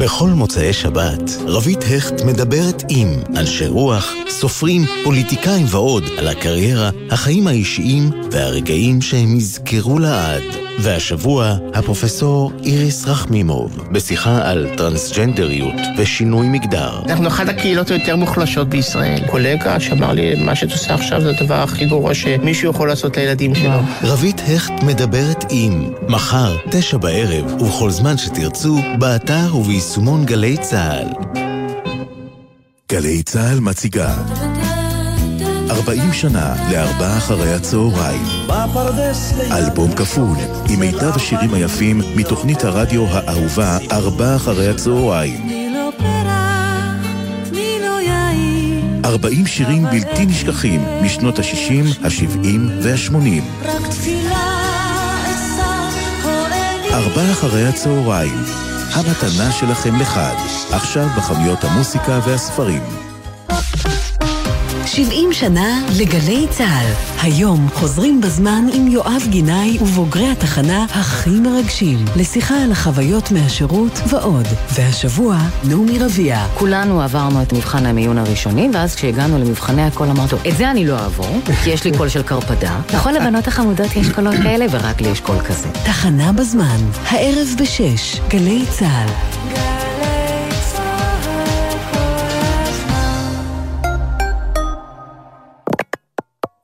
בכל מוצאי שבת, רבית הכט מדברת עם אנשי רוח, סופרים, פוליטיקאים ועוד על הקריירה, החיים האישיים והרגעים שהם יזכרו לעד. והשבוע, הפרופסור איריס רחמימוב, בשיחה על טרנסג'נדריות ושינוי מגדר. אנחנו אחת הקהילות היותר מוחלשות בישראל. קולגה שאמר לי, מה שאת עושה עכשיו זה הדבר הכי גרוע שמישהו יכול לעשות לילדים שלו. רבית הכט מדברת עם, מחר, תשע בערב, ובכל זמן שתרצו, באתר וביישומון גלי צה"ל. גלי צה"ל מציגה 40 שנה לארבעה אחרי הצהריים. אלבום כפול, עם מיטב השירים היפים מתוכנית הרדיו האהובה ארבעה אחרי הצהריים. תני לו פרח, תני לו יין 40 שירים בלתי נשכחים משנות ה-60, ה-70 וה-80. רק תפילה ארבעה אחרי הצהריים, המתנה שלכם לחג, עכשיו בחנויות המוסיקה והספרים. 70 שנה לגלי צה"ל. היום חוזרים בזמן עם יואב גינאי ובוגרי התחנה הכי מרגשים, לשיחה על החוויות מהשירות ועוד. והשבוע, נעמי רביע. כולנו עברנו את מבחן המיון הראשוני, ואז כשהגענו למבחני הקול אמרתי, את זה אני לא אעבור, כי יש לי קול של קרפדה. לכל הבנות החמודות יש קולות כאלה, ורק לי יש קול כזה. תחנה בזמן, הערב בשש, גלי צה"ל.